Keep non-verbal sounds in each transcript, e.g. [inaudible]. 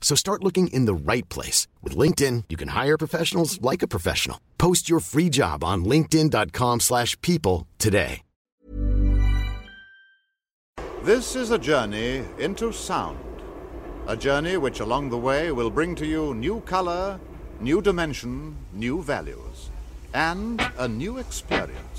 So start looking in the right place. With LinkedIn, you can hire professionals like a professional. Post your free job on linkedin.com slash people today. This is a journey into sound. A journey which along the way will bring to you new color, new dimension, new values, and a new experience.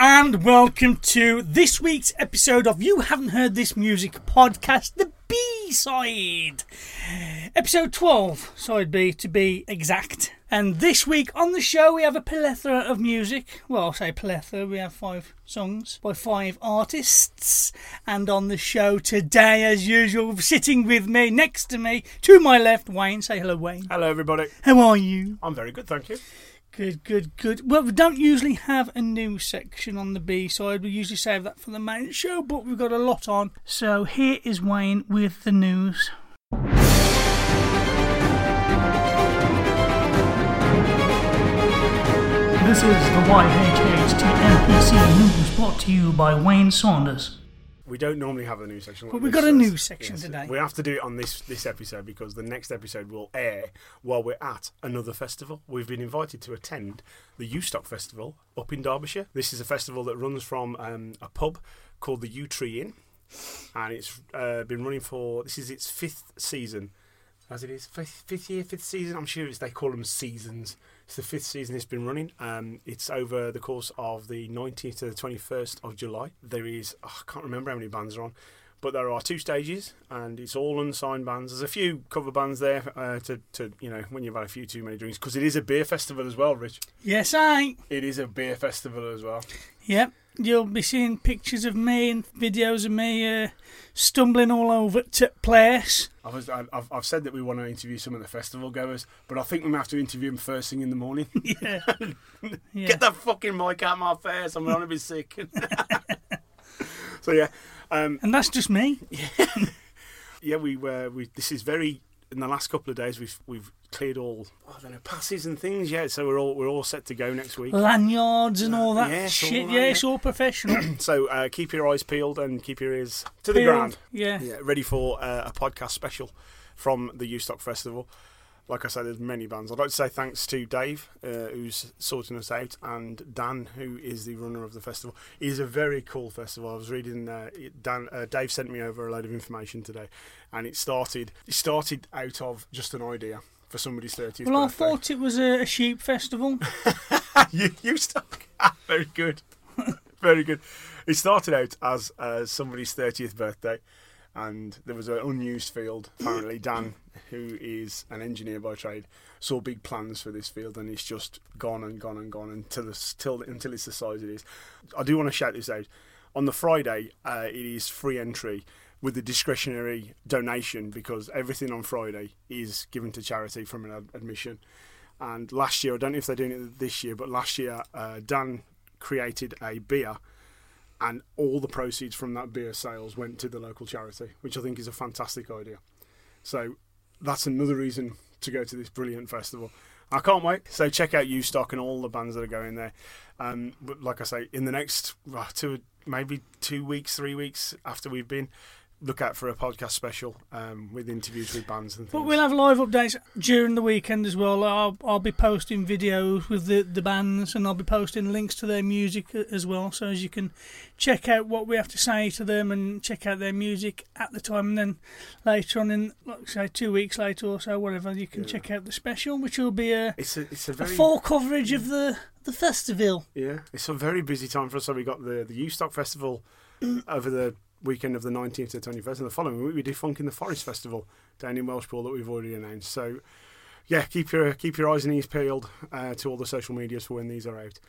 And welcome to this week's episode of You Haven't Heard This Music podcast, the B side. Episode 12, side B to be exact. And this week on the show we have a plethora of music. Well, I'll say plethora, we have five songs by five artists. And on the show today, as usual, sitting with me, next to me, to my left, Wayne. Say hello, Wayne. Hello, everybody. How are you? I'm very good, thank you. Good, good, good. Well, we don't usually have a news section on the B side. We usually save that for the main show, but we've got a lot on. So here is Wayne with the news. This is the YHHT news brought to you by Wayne Saunders. We don't normally have a news section. But we've got a so news section yes, today. We have to do it on this this episode because the next episode will air while we're at another festival. We've been invited to attend the Yewstock Festival up in Derbyshire. This is a festival that runs from um, a pub called the Yew Tree Inn, and it's uh, been running for this is its fifth season. As it is fifth, fifth year, fifth season. I'm sure it's, they call them seasons. It's the fifth season it's been running. Um, it's over the course of the 19th to the 21st of July. There is oh, I can't remember how many bands are on, but there are two stages, and it's all unsigned bands. There's a few cover bands there uh, to, to you know when you've had a few too many drinks because it is a beer festival as well, Rich. Yes, I. It is a beer festival as well. Yep. You'll be seeing pictures of me and videos of me uh, stumbling all over to place. I was, I've, I've said that we want to interview some of the festival goers, but I think we have to interview them first thing in the morning. [laughs] Yeah. [laughs] yeah. Get that fucking mic out of my face. I'm going to be sick. [laughs] so yeah, um, And that's just me. Yeah. yeah, we were. We this is very. In the last couple of days, we've we've cleared all I don't know passes and things. Yeah, so we're all we're all set to go next week. Lanyards and all that Yeah, it's all that, yeah, yeah. it's all professional. [clears throat] So uh, keep your eyes peeled and keep your ears to the ground. Yeah. Yeah, ready for uh, a podcast special from the Yewstock Festival. Like I said, there's many bands. I'd like to say thanks to Dave, uh, who's sorting us out, and Dan, who is the runner of the festival. It is a very cool festival. I was reading. Uh, Dan, uh, Dave sent me over a load of information today, and it started. It started out of just an idea for somebody's 30th Well, I thought it was a, sheep festival. [laughs] you, Yewstock. [laughs] Very good. [laughs] Very good. It started out as uh, somebody's 30th birthday, and there was an unused field. Apparently, Dan, who is an engineer by trade, saw big plans for this field, and it's just gone and gone and gone until the, till, until it's the size it is. I do want to shout this out. On the Friday, uh, it is free entry with the discretionary donation because everything on Friday is given to charity from an ad- admission. And last year, I don't know if they're doing it this year, but last year, uh, Dan created a beer, and all the proceeds from that beer sales went to the local charity, which I think is a fantastic idea. So that's another reason to go to this brilliant festival. I can't wait. So check out Yewstock and all the bands that are going there. Um, but like I say, in the next uh, two, maybe two weeks, three weeks after we've been, look out for a podcast special um, with interviews with bands and things. But we'll have live updates during the weekend as well. I'll, I'll be posting videos with the, the bands and I'll be posting links to their music as well. So as you can check out what we have to say to them and check out their music at the time. And then later on, in like say two weeks later or so, whatever, you can check out the special, which will be a, it's a it's a a full coverage of the, the festival. yeah it's a very busy time for us. So we got the the Stock Festival [clears throat] over the weekend of the 19th to the 21st, and the following week we did Funk in the Forest Festival down in Welshpool that we've already announced. So. Yeah, keep your keep your eyes and ears peeled uh, to all the social medias for when these are out.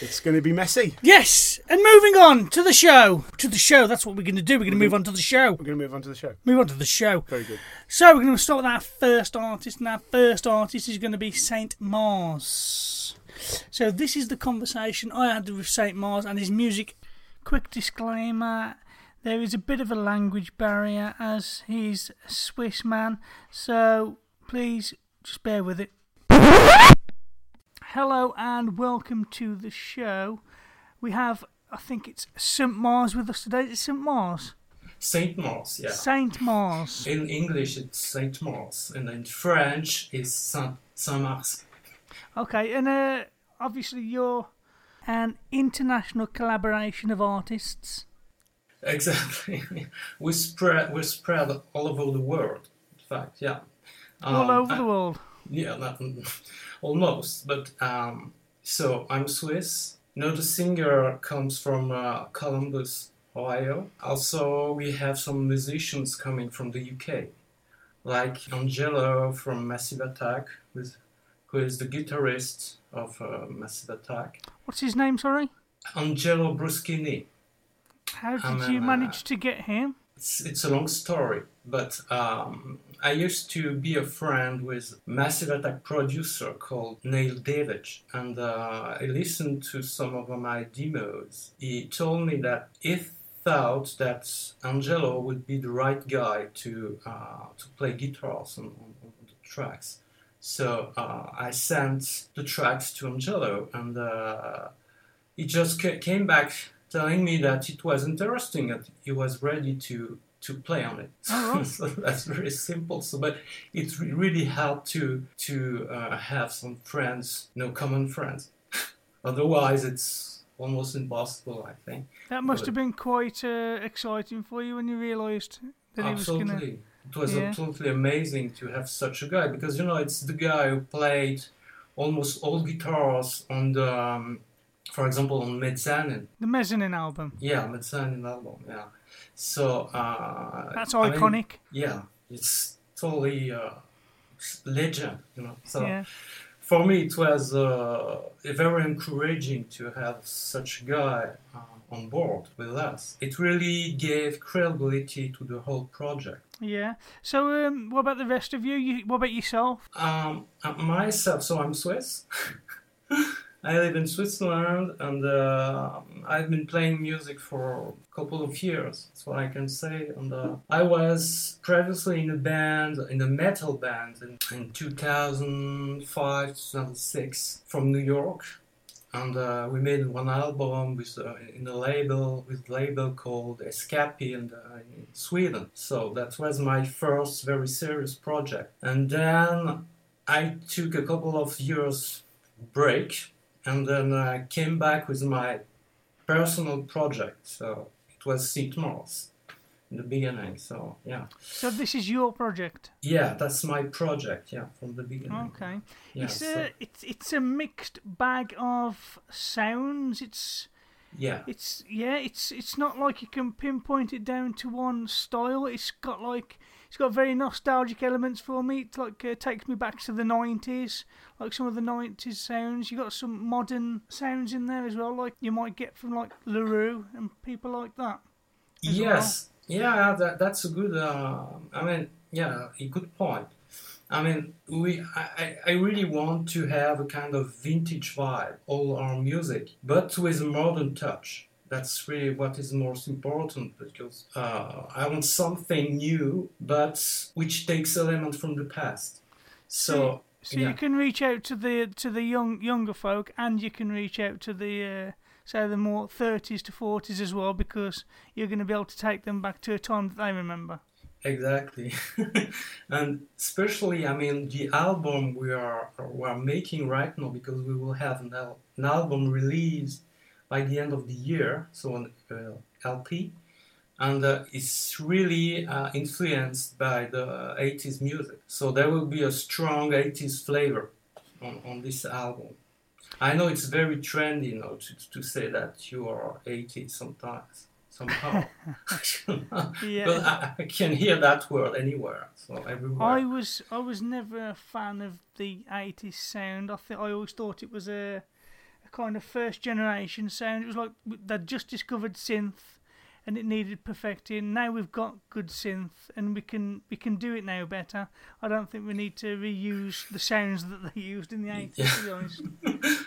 It's going to be messy. Yes, and moving on to the show. To the show, that's what we're going to do. We're going to move on to the show. We're going to move on to the show. Move on to the show. Very good. So we're going to start with our first artist, and our first artist is going to be Saint Mars. So this is the conversation I had with Saint Mars and his music. Quick disclaimer: there is a bit of a language barrier as he's a Swiss man, so please just bear with it. Hello and welcome to the show. We have, I think it's Saint Mars with us today. Is it Saint Mars? Saint Mars, yeah. Saint Mars. In English, it's Saint Mars, and in French, it's Saint Saint Mars. Okay, and uh, obviously you're an international collaboration of artists. Exactly. [laughs] we spread we spread all over the world. In fact, yeah. all Um, over I- the world. Yeah, not, [laughs] almost. But um, so I'm Swiss. Know, the singer comes from uh, Columbus, Ohio. Also, we have some musicians coming from the UK, like Angelo from Massive Attack, with, who is the guitarist of uh, Massive Attack. What's his name, sorry? Angelo Bruschini. How did you uh, manage to get him? It's, it's a long story, but um, I used to be a friend with Massive Attack producer called Neil Davidge, and uh, I listened to some of my demos. He told me that he thought that Angelo would be the right guy to uh, to play guitars on, on, on the tracks. So uh, I sent the tracks to Angelo, and uh, he just ca- came back telling me that it was interesting that he was ready to to play on it. [laughs] So that's very simple. So, but it really helped to to uh, have some friends, you know, common friends. [laughs] Otherwise, it's almost impossible. I think. That must but- have been quite uh, exciting for you when you realised that he was going to. Absolutely. It was Yeah. absolutely amazing to have such a guy because you know it's the guy who played almost all guitars on the, um, for example, on Mezzanine. The Mezzanine album. Yeah, Mezzanine album. Yeah. So uh, That's I mean, iconic. yeah, it's totally uh, legend. You know. So yeah. for me, it was uh, very encouraging to have such a guy uh, on board with us. It really gave credibility to the whole project. Yeah. So, um, what about the rest of you? you what about yourself? Um, uh, myself, so I'm Swiss. [laughs] I live in Switzerland and uh, I've been playing music for a couple of years. That's what I can say. And uh, I was previously in a band, in a metal band in, in 2005, 2006 from New York. And uh, we made one album with uh, in a label with label called Escapi in, uh, in Sweden. So that was my first very serious project. And then I took a couple of years break and then I came back with my personal project. So it was St. Mars in the beginning. So yeah, So, this is your project. yeah, that's my project. Yeah, from the beginning. Okay. Yeah, it's so- a it's it's a mixed bag of sounds. It's yeah, it's yeah. It's it's not like you can pinpoint it down to one style. It's got like it's got very nostalgic elements for me. It like uh, takes me back to the nineties, like some of the nineties sounds. You got some modern sounds in there as well, like you might get from like La Roux and people like that. Yes, yeah, that, that's a good. Uh, I mean, yeah, a good point. I mean, we. I- I really want to have a kind of vintage vibe, all our music, but with a modern touch. That's really what is most important because uh, I want something new, but which takes elements from the past. So, So yeah. you can reach out to the to the young younger folk, and you can reach out to the uh, say the more 30s to 40s as well, because you're going to be able to take them back to a time that they remember. Exactly, [laughs] and especially, I mean, the album we are we are making right now because we will have an, al- an album released by the end of the year, so an uh, LP, and uh, it's really uh, influenced by the 80s music. So there will be a strong 80s flavor on, on this album. I know it's very trendy you know, to, to say that you are 80s sometimes, somehow. [laughs] [laughs] Yeah. But I, I can hear that word anywhere, so everywhere. I was I was never a fan of the 80s sound. I think I always thought it was a kind of first generation sound. It was like they'd just discovered synth and it needed perfecting. Now we've got good synth and we can we can do it now better. I don't think we need to reuse the sounds that they used in the 80s. To be honest.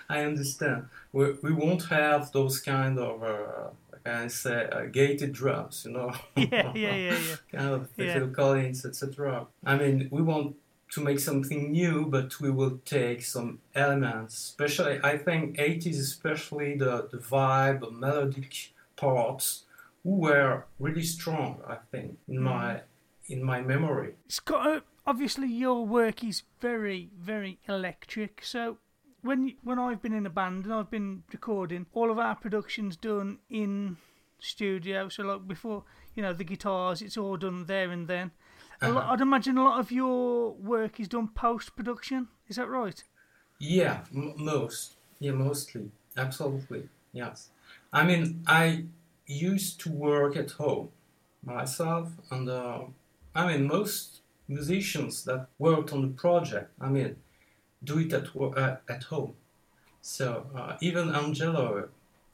[laughs] I understand. We, we won't have those kind of, uh, can I say, uh, gated drums, you know? [laughs] Yeah, yeah, yeah, yeah. [laughs] kind of Yeah. Phil Collins, etc. I mean, we want to make something new, but we will take some elements. Especially, I think 80s, especially the, the vibe, the melodic parts, were really strong. I think in mm. my in my memory. It's got a, uh, obviously your work is very very electric. So when when I've been in a band and I've been recording, all of our productions done in studio. So like before, you know, the guitars, it's all done there and then. A lot, I'd imagine a lot of your work is done post production. Is that right? Yeah, m- most. Yeah, mostly. Absolutely. Yes. I mean, I used to work at home myself, and uh, I mean, most musicians that worked on the project, I mean, do it at uh, at home. So uh, even Angelo,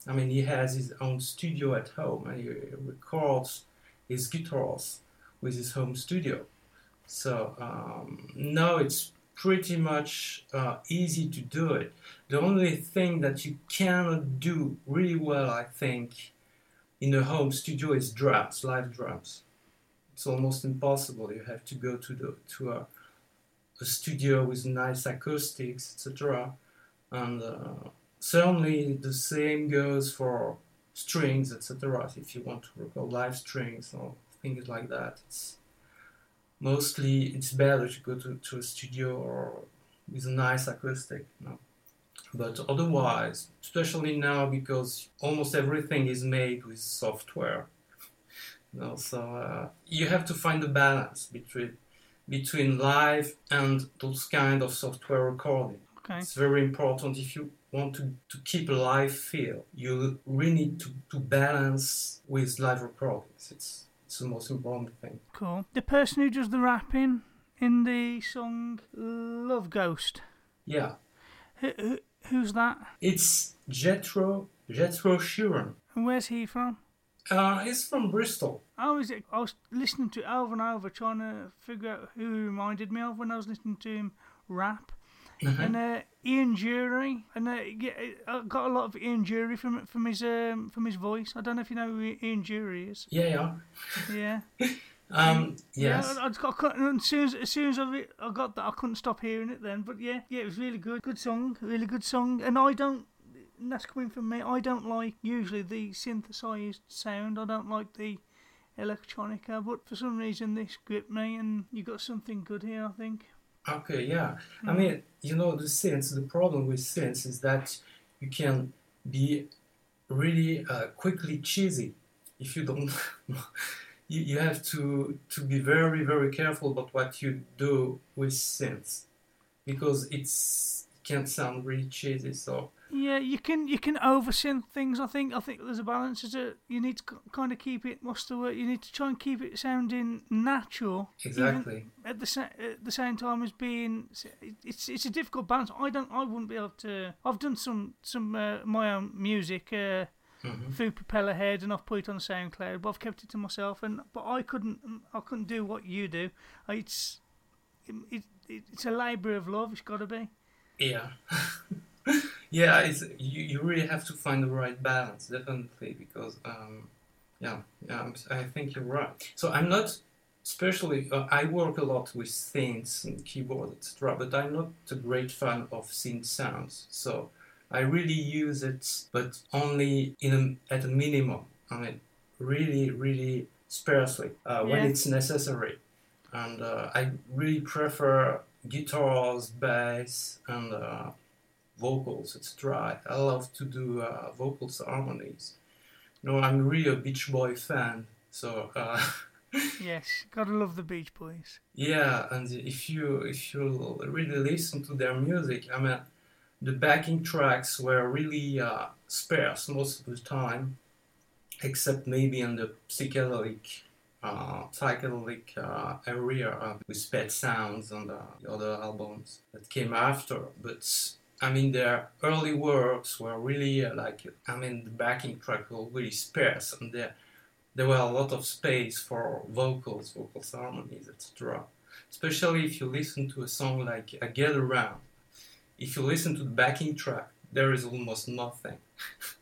I mean, he has his own studio at home, and he records his guitars with his home studio. So um, now it's pretty much uh, easy to do it. The only thing that you cannot do really well, I think, in a home studio is drums, live drums. It's almost impossible. You have to go to the to a, a studio with nice acoustics, etc. And uh, certainly the same goes for strings, etc. If you want to record live strings or things like that, it's mostly it's better to go to, to a studio or with a nice acoustic. You know? But otherwise, especially now because almost everything is made with software, you know, so uh, you have to find a balance between between live and those kind of software recording. Okay. It's very important if you want to, to keep a live feel. You really need to, to balance with live recordings. It's it's the most important thing. Cool. The person who does the rapping in the song Love Ghost. Yeah. Who, who, who's that? It's Jethro Jethro Sheeran. And where's he from? Uh, he's from Bristol. Oh, is it? I was listening to it over and over, trying to figure out who he reminded me of when I was listening to him rap. And uh, Ian Dury, and uh, yeah, I got a lot of Ian Dury from from his um, from his voice. I don't know if you know who Ian Dury is. Yeah, Yeah, yeah. [laughs] Um, yes. yeah. I, I, got, as soon as as soon as I, I got that, I couldn't stop hearing it. Then, but yeah, yeah, it was really good. Good song, really good song. And I don't. And that's coming from me. I don't like usually the synthesized sound. I don't like the electronica, but for some reason this gripped me, and you got something good here. I think. Okay, yeah. I mean, you know, the synths, the problem with synths is that you can be really uh, quickly cheesy if you don't. [laughs] you, you have to, to be very, very careful about what you do with synths because it's it can sound really cheesy. So, Yeah, you can you can oversynth things. I think I think there's a balance. Is that you need to kind of keep it. What's the word? You need to try and keep it sounding natural. exactly. at the at the same time as being it's it's a difficult balance. I don't I wouldn't be able to. I've done some some uh, my own music uh, Mhm. through Propellerhead and I've put it on SoundCloud, but I've kept it to myself. And but I couldn't I couldn't do what you do. It's it, it, it's a labour of love. It's got to be. Yeah. [laughs] yeah, it's you, you really have to find the right balance, definitely, because um, yeah, yeah, I'm, I think you're right. So I'm not, especially, uh, I work a lot with synths and keyboards, etc. But I'm not a great fan of synth sounds. So I really use it, but only in a, at a minimum. I mean, really, really sparsely uh, when Yeah. it's necessary. And uh, I really prefer guitars, bass, and uh, vocals, etc. I love to do uh, vocals harmonies. You know, I'm really a Beach Boy fan, so uh, [laughs] Yes, gotta love the Beach Boys. yeah. And if you if you really listen to their music, I mean, the backing tracks were really uh, sparse most of the time, except maybe in the psychedelic. Uh, psychedelic uh, area uh, with Pet Sounds and uh, the other albums that came after, but I mean, their early works were really uh, like, I mean, the backing track were really sparse, and there, there were a lot of space for vocals, vocals, harmonies, etc. Especially if you listen to a song like I Get Around. If you listen to the backing track, there is almost nothing. [laughs]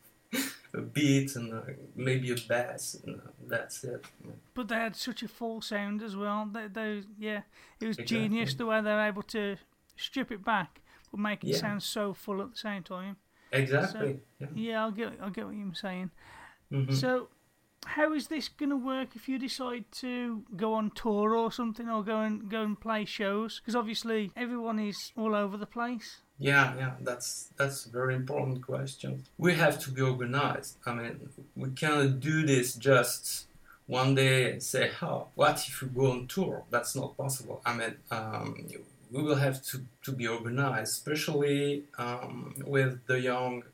a beat and uh, maybe a bass, and uh, that's it. But they had such a full sound as well. They, they yeah, it was Exactly. genius the way they were able to strip it back but make it Yeah. sound so full at the same time. Exactly. yeah. Yeah, I'll get I'll get what you're saying. Mhm. So, how is this gonna work if you decide to go on tour or something, or go and go and play shows? Because obviously everyone is all over the place. Yeah, yeah, that's that's a very important question. We have to be organized. I mean, we cannot do this just one day and say, "Oh, what if we go on tour?" That's not possible. I mean, um, we will have to, to be organized, especially um, with the young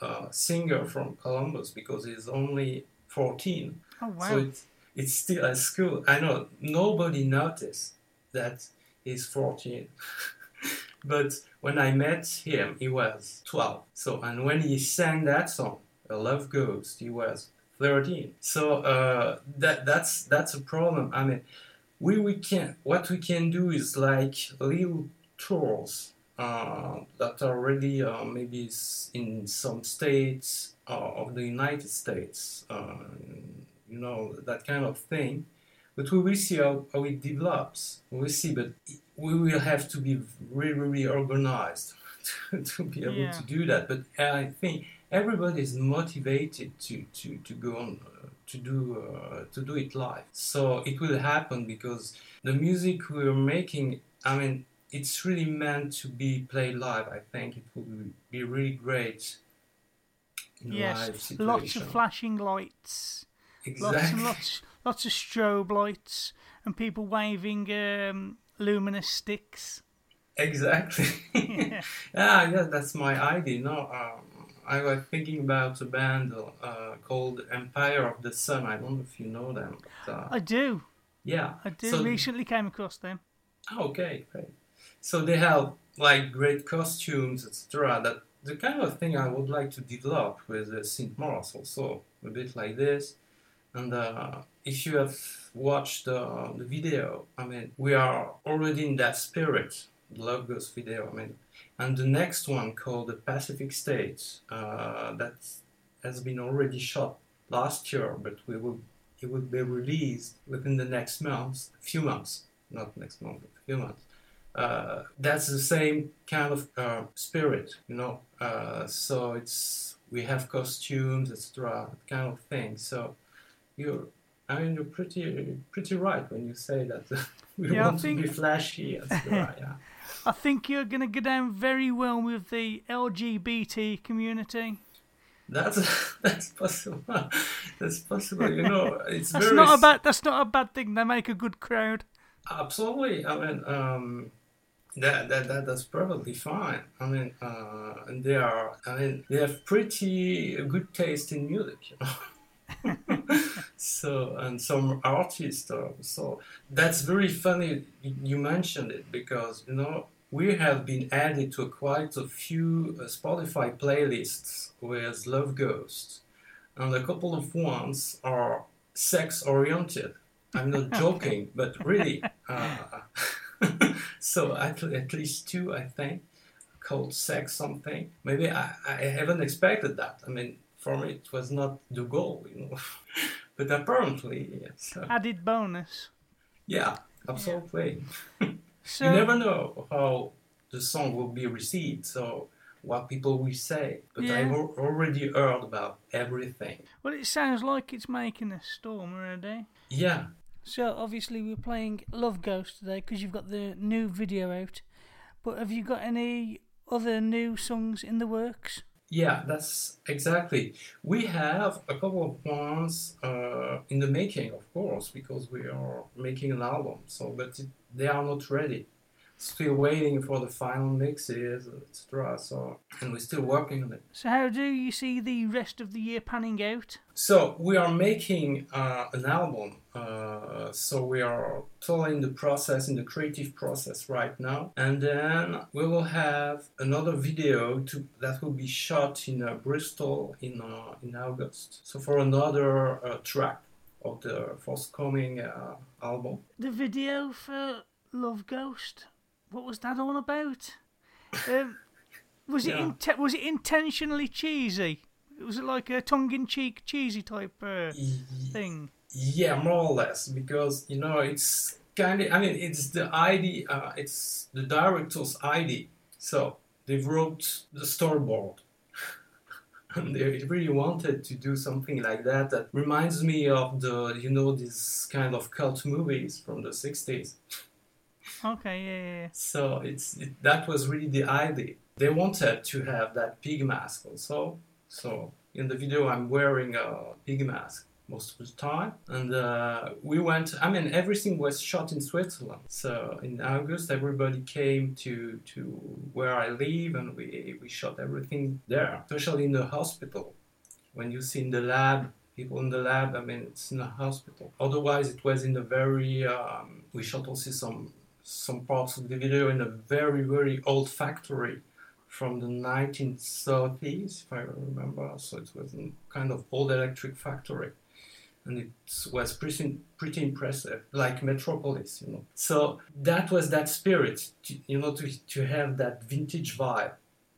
uh, singer from Columbus because he's only 14. Oh wow! So it's, it's still at school. I know nobody noticed that he's 14. [laughs] but when I met him, he was 12. So, and when he sang that song, A Love Ghost, he was 13. So uh, that that's that's a problem. I mean, we we can what we can do is like little tours uh, that are already uh, maybe in some states uh, of the United States, uh, you know that kind of thing. But we will see how, how it develops. We will see, but we will have to be really, really organized [laughs] to, to be able Yeah. to do that. But I think everybody is motivated to, to, to go on uh, to do uh, to do it live. So it will happen because the music we're making. I mean, it's really meant to be played live. I think it will be really great. In yes, live lots of flashing lights, Exactly. lots and lots, lots of strobe lights, and people waving um, luminous sticks. Exactly. Yeah. yeah, [laughs] yeah, that's my idea. No, um, I was thinking about a band uh, called Empire of the Sun. I don't know if you know them. But, uh, I do, yeah, I do. So- Recently came across them. Okay, great. So they have like great costumes, etc. That the kind of thing I would like to develop with uh, Saint Mars also a bit like this. And uh, if you have watched the video, I mean, we are already in that spirit. Love Ghost video, I mean, and the next one called the Pacific States uh, that has been already shot last year, but we will it will be released within the next months, few months, not next month, but few months. Uh, that's the same kind of uh, spirit, you know. Uh, so it's we have costumes, etc., kind of thing. So you're, I mean, you're pretty pretty right when you say that [laughs] we Yeah, want to be flashy, [laughs] yeah. I think you're going to go down very well with the LGBT community. That's [laughs] that's possible. That's possible. You know, it's That's very not a bad. That's not a bad thing. They make a good crowd. Absolutely. I mean, um, that, that that that's perfectly fine. I mean, uh, they are. I mean, they have pretty good taste in music. You know? [laughs] so and some artists. Uh, so that's very funny. You mentioned it because you know we have been added to quite a few uh, Spotify playlists with Love Ghost, and a couple of ones are sex oriented. I'm not [laughs] joking, but really. [laughs] Uh, so at, at least two, I think, called sex something. Maybe I, I haven't expected that. I mean, for me, it was not the goal, you know. [laughs] but apparently, yes. Added bonus. yeah, absolutely. [laughs] So you never know how the song will be received. So what people will say, but Yeah. I've already heard about everything. Well, it sounds like it's making a storm already. Yeah, So obviously we're playing Love Ghost today because you've got the new video out. But have you got any other new songs in the works? Yeah, that's exactly. We have a couple of ones uh, in the making, of course, because we are making an album. So, but it, they are not ready. Still waiting for the final mixes, etc. So, and we're still working on it. So how do you see the rest of the year panning out? So we are making uh, an album. Uh, so we are totally in the process, in the creative process right now, and then we will have another video to that will be shot in uh, Bristol in uh, in August. So for another uh, track of the forthcoming uh, album. The video for Love Ghost. What was that all about? Um, was it Yeah. inte- was it intentionally cheesy? Was it like a tongue-in-cheek cheesy type uh, thing? Yeah, more or less, because you know it's kind of. I mean, it's the ID. Uh, it's the director's ID. So they wrote the storyboard, [laughs] and they really wanted to do something like that. That reminds me of the, you know, these kind of cult movies from the '60s. Okay, yeah, yeah. So it's it, that was really the idea. They wanted to have that pig mask also. So in the video, I'm wearing a pig mask most of the time, and uh, we went. I mean, everything was shot in Switzerland. So in August, everybody came to to where I live, and we we shot everything there, especially in the hospital. When you see in the lab. People in the lab, I mean, it's in a hospital. Otherwise, it was in a very. Um, we shot also some some parts of the video in a very very old factory from the 1930s if i remember so it was a kind of old electric factory and it was pretty pretty impressive like metropolis you know so that was that spirit to, you know to, to have that vintage vibe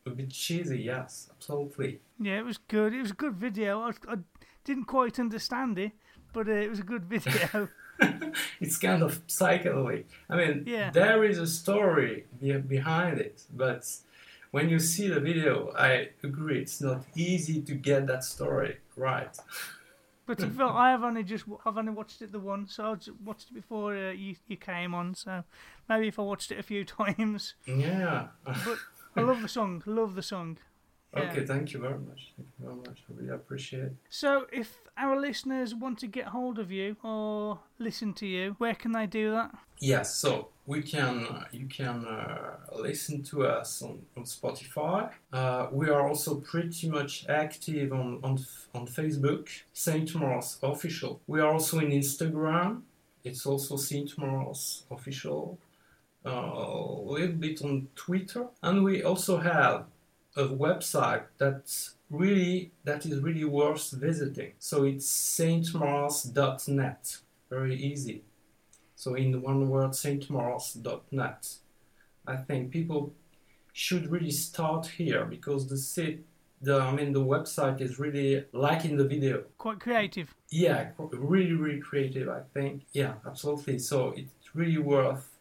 a bit cheesy yes absolutely Yeah, it was good. It was a good video. I, I didn't quite understand it, but uh, it was a good [laughs] video. [laughs] it's kind of psychedelic. I mean, Yeah. there is a story be- behind it, but when you see the video, I agree, it's not easy to get that story right. But it [laughs] felt, I have only just I've only watched it the once, so I watched it before uh, you you came on. So maybe if I watched it a few [laughs] times. Yeah. But I love the song. Love the song. Okay, thank you very much. Thank you very much. I really appreciate it. So if our listeners want to get hold of you or listen to you, where can they do that? Yes, so we can uh, you can uh, listen to us on, on Spotify. Uh, we are also pretty much active on on, on Facebook, Saint Mars official. We are also in Instagram. It's also Saint Mars official. Uh, a little bit on Twitter, and we also have a website that's really that is really worth visiting. So it's saintmars.net. Very easy. So in one word, saintmars.net. I think people should really start here because the site, the I mean the website is really like in the video. Quite creative. Yeah, really really creative. I think. Yeah, absolutely. So it's really worth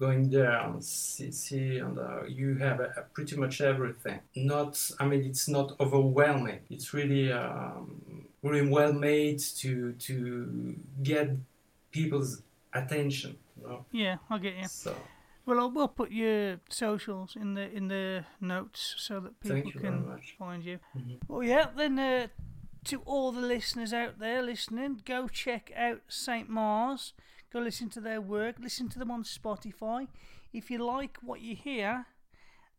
going there and see, see and uh, you have uh, pretty much everything. Not, I mean, it's not overwhelming. It's really, um, really well made to to get people's attention. You know? Yeah, I get you. So Well, I will put your socials in the in the notes so that people Thank you very can find you. Mhm. Well, yeah. Then uh, to all the listeners out there listening, go check out Saint Mars. Go listen to their work. Listen to them on Spotify. If you like what you hear,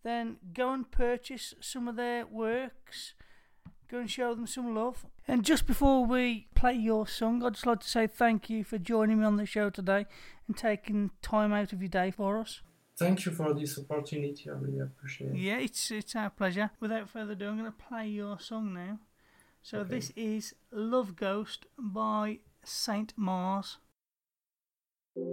then go and purchase some of their works. Go and show them some love. And just before we play your song, I'd just like to say thank you for joining me on the show today and taking time out of your day for us. thank you for this opportunity. I really appreciate it. Yeah, it's it's our pleasure. Without further ado, I'm going to play your song now. So Okay. this is Love Ghost by Saint Mars. Feeling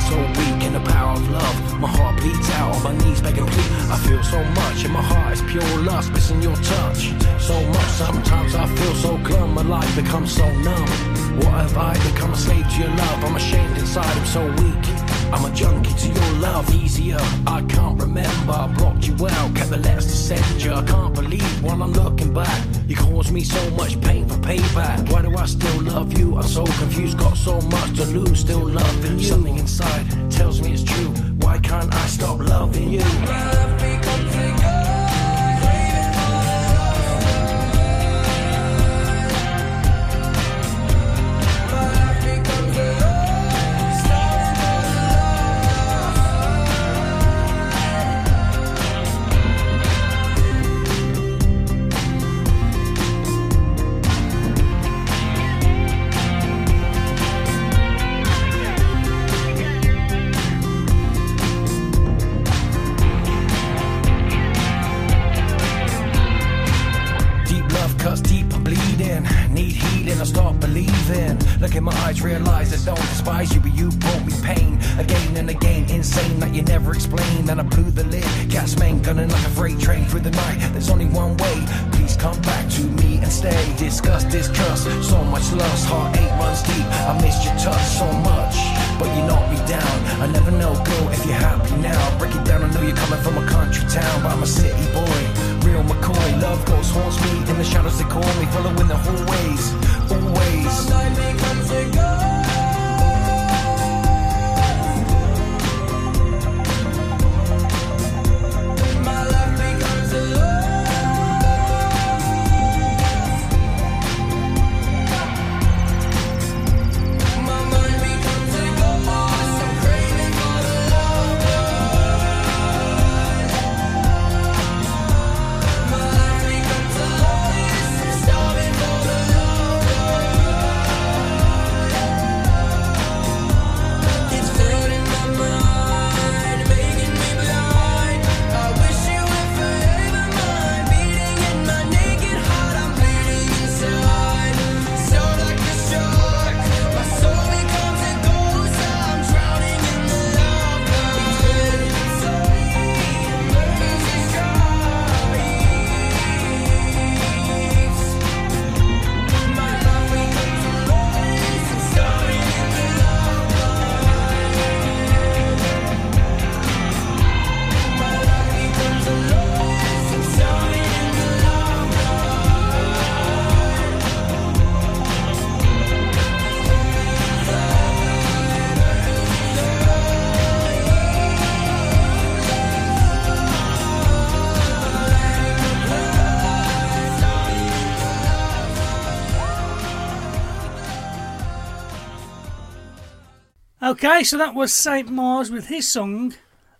so weak in the power of love. My heart bleeds out on my knees begging please. I feel so much in my heart is pure lust, missing your touch. So much, sometimes I feel so glum, my life becomes so numb. What have I become a slave to your love? I'm ashamed inside, I'm so weak. I'm a junkie to your love, easier. I can't remember, I blocked you out, kept the letters to send you. I can't believe while I'm looking back, you caused me so much pain for payback. Why do I still love you? I'm so confused, got so much to lose, still loving you. Something inside tells me it's true. Why can't I stop loving you? Deep Okay, so that was Saint Mars with his song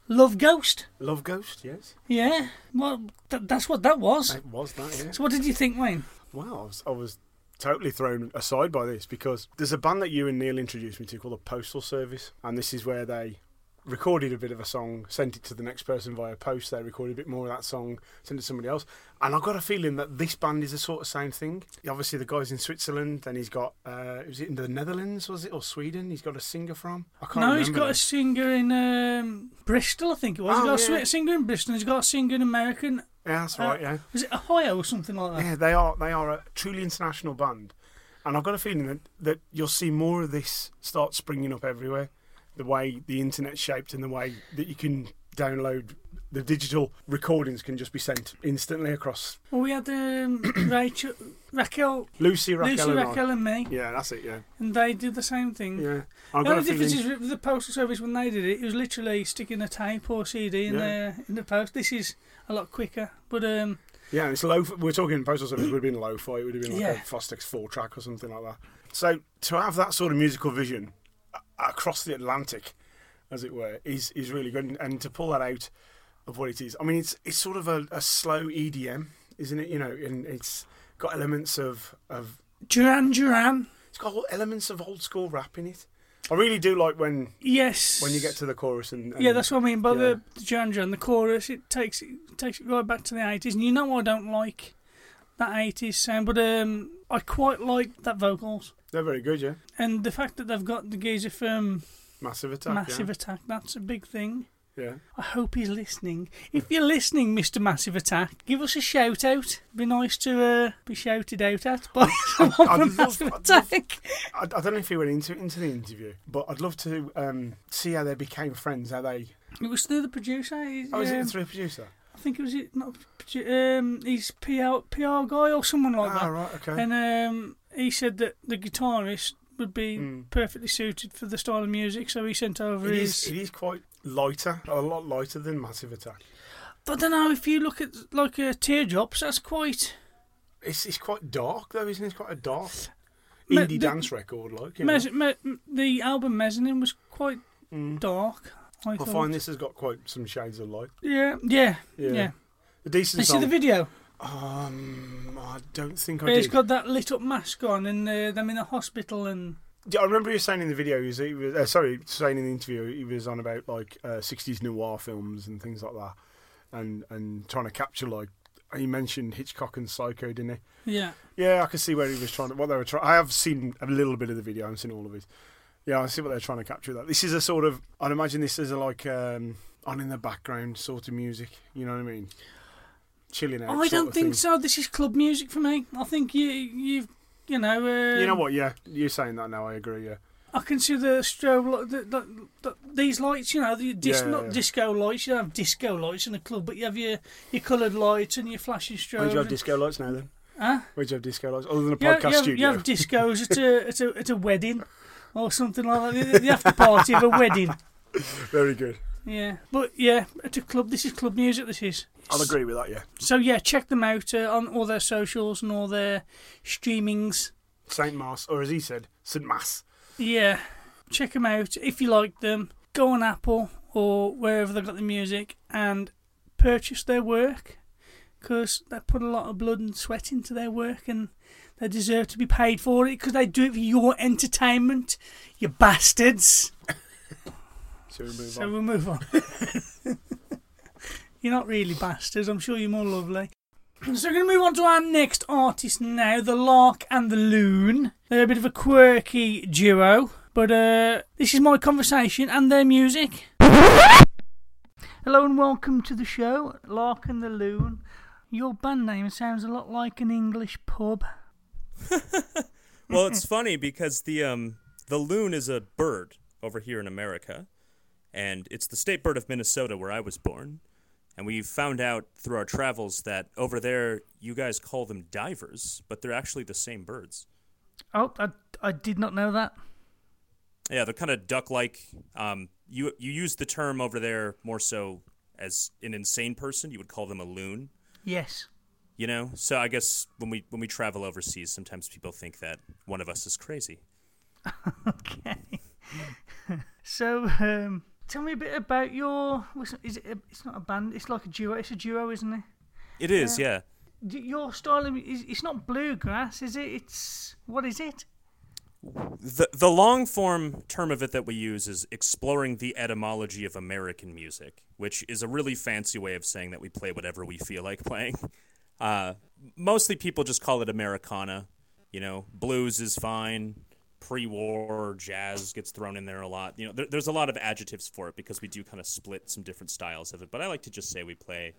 "Love Ghost." Love Ghost, yes. Yeah, well, th- that's what that was. It was that, yeah. So, what did you think, Wayne? Wow, I was, I was totally thrown aside by this because there's a band that you and Neil introduced me to called the Postal Service, and this is where they recorded a bit of a song, sent it to the next person via post. They recorded a bit more of that song, sent it to somebody else, and I've got a feeling that this band is a sort of same thing. Obviously, the guy's in Switzerland, then he's got uh, was it in the Netherlands, was it, or Sweden? He's got a singer from. I can't No, he's got now. a singer in um, Bristol, I think it was. Oh, he's got a yeah. swi- singer in Bristol. He's got a singer in American. Yeah, that's uh, right. Yeah. Was it Ohio or something like that? Yeah, they are they are a truly international band, and I've got a feeling that, that you'll see more of this start springing up everywhere. The way the internet's shaped and the way that you can download the digital recordings can just be sent instantly across. Well, we had um, [coughs] Rachel, Raquel, Lucy, Raquel, Lucy, and Raquel, and me, Yeah, that's it. Yeah, and they did the same thing. yeah. I've The only difference is with the postal service when they did it, it was literally sticking a tape or CD in Yeah. there in the post. This is a lot quicker, but um, Yeah, it's low. We're talking postal service would have been low fi. It would have been like Yeah. a Fostex four track or something like that. So to have that sort of musical vision across the Atlantic, as it were, is is really good. And, and to pull that out of what it is, I mean, it's it's sort of a, a slow EDM, isn't it? You know, and it's got elements of of Duran Duran, it's got elements of old school rap in it. I really do like when yes. when you get to the chorus and, and yeah, that's what I mean by yeah. the, the Duran Duran, the chorus. It takes it takes it right back to the eighties, and you know I don't like that eighties sound, but um, I quite like that vocals they're very good. Yeah, and the fact that they've got the geezer firm Massive Attack. Massive yeah. Attack. That's a big thing. Yeah. I hope he's listening. If you're listening, Mr. Massive Attack, give us a shout out. Be nice to uh, be shouted out at by [laughs] someone I'd from love- Massive I'd love- Attack. I, I don't know if he went into into the interview, but I'd love to um, see how they became friends. How they? It was through the producer. He's, Oh, is it um, through a producer? I think it was not um he's PR PR guy or someone like Ah, that. right, okay. And um he said that the guitarist would be perfectly suited for the style of music, so he sent over. It his. is, it is quite lighter, a lot lighter than Massive Attack. I don't know if you look at like uh, teardrops, that's quite It's it's quite dark though, isn't it? It's quite a dark Me- indie the- dance record, like. You know? Mes- me- the album Mezzanine was quite Mm. dark. I, I find this has got quite some shades of light. Yeah, yeah, Yeah. yeah. A decent You see the video? Um, I don't think I Where did. It's got that lit up mask on, and uh, them in a hospital, and Yeah, I remember you saying in the video, he was, he was uh, sorry, saying in the interview, he was on about like uh, 60s noir films and things like that, and and trying to capture like he mentioned Hitchcock and Psycho, didn't he? yeah, Yeah, I can see where he was trying to what they were trying. I have seen a little bit of the video. I haven't seen all of it. Yeah, I see what they're trying to capture. That this is a sort of I'd imagine this is a like um, on in the background sort of music. You know what I mean? Chilling out. I don't think so. This is club music for me. I think you, you've, you know, uh, You know what? Yeah, you're saying that now. I agree. Yeah. I can see the strobe, the, the, the, these lights, you know, the dis- Yeah, not yeah. disco lights. You don't have disco lights in a club, but you have your, your coloured lights and your flashing Where do you have disco lights now then? Huh? Where do you have disco lights other than a You podcast you, have, you have [laughs] discos at a, at, a, at a wedding or something like that. The- The after party of a wedding. Very good. Yeah, but yeah, at a club. This is club music. This is. I'll agree with that. Yeah. So yeah, check them out uh, on all their socials and all their streamings. Saint Mars, or as he said, Saint Mass. Yeah, check them out if you like them. Go on Apple or wherever they got the music and purchase their work because they put a lot of blood and sweat into their work and they deserve to be paid for it because they do it for your entertainment. You bastards. Shall we move So on? we'll move on. [laughs] you're not really bastards. I'm sure you're more lovely. [clears throat] So we're going to move on to our next artist now, the Lark and the Loon. They're a bit of a quirky duo, but uh, this is my conversation and their music. Hello and welcome to the show, Lark and the Loon. Your band name sounds a lot like an English pub. [laughs] well, it's [laughs] funny because the um the loon is a bird over here in America, and it's the state bird of Minnesota where I was born. And we found out through our travels that over there you guys call them divers, but they're actually the same birds. Oh, I, I did not know that. Yeah, they're kind of duck-like. Um, you you use the term over there more so as an insane person. You would call them a loon. Yes. You know, so I guess when we when we travel overseas, sometimes people think that one of us is crazy. [laughs] Okay. [laughs] so, um, tell me a bit about your. Is it? A, it's not a band. It's like a duo. It's a duo, isn't it? It is, yeah. D- Your style of is it's not bluegrass, is it? It's what is it? The the long form term of it that we use is exploring the etymology of American music, which is a really fancy way of saying that we play whatever we feel like playing. Uh, mostly people just call it Americana. You know, blues is fine. Pre-war jazz gets thrown in there a lot. You know, there, there's a lot of adjectives for it because we do kind of split some different styles of it. But I like to just say we play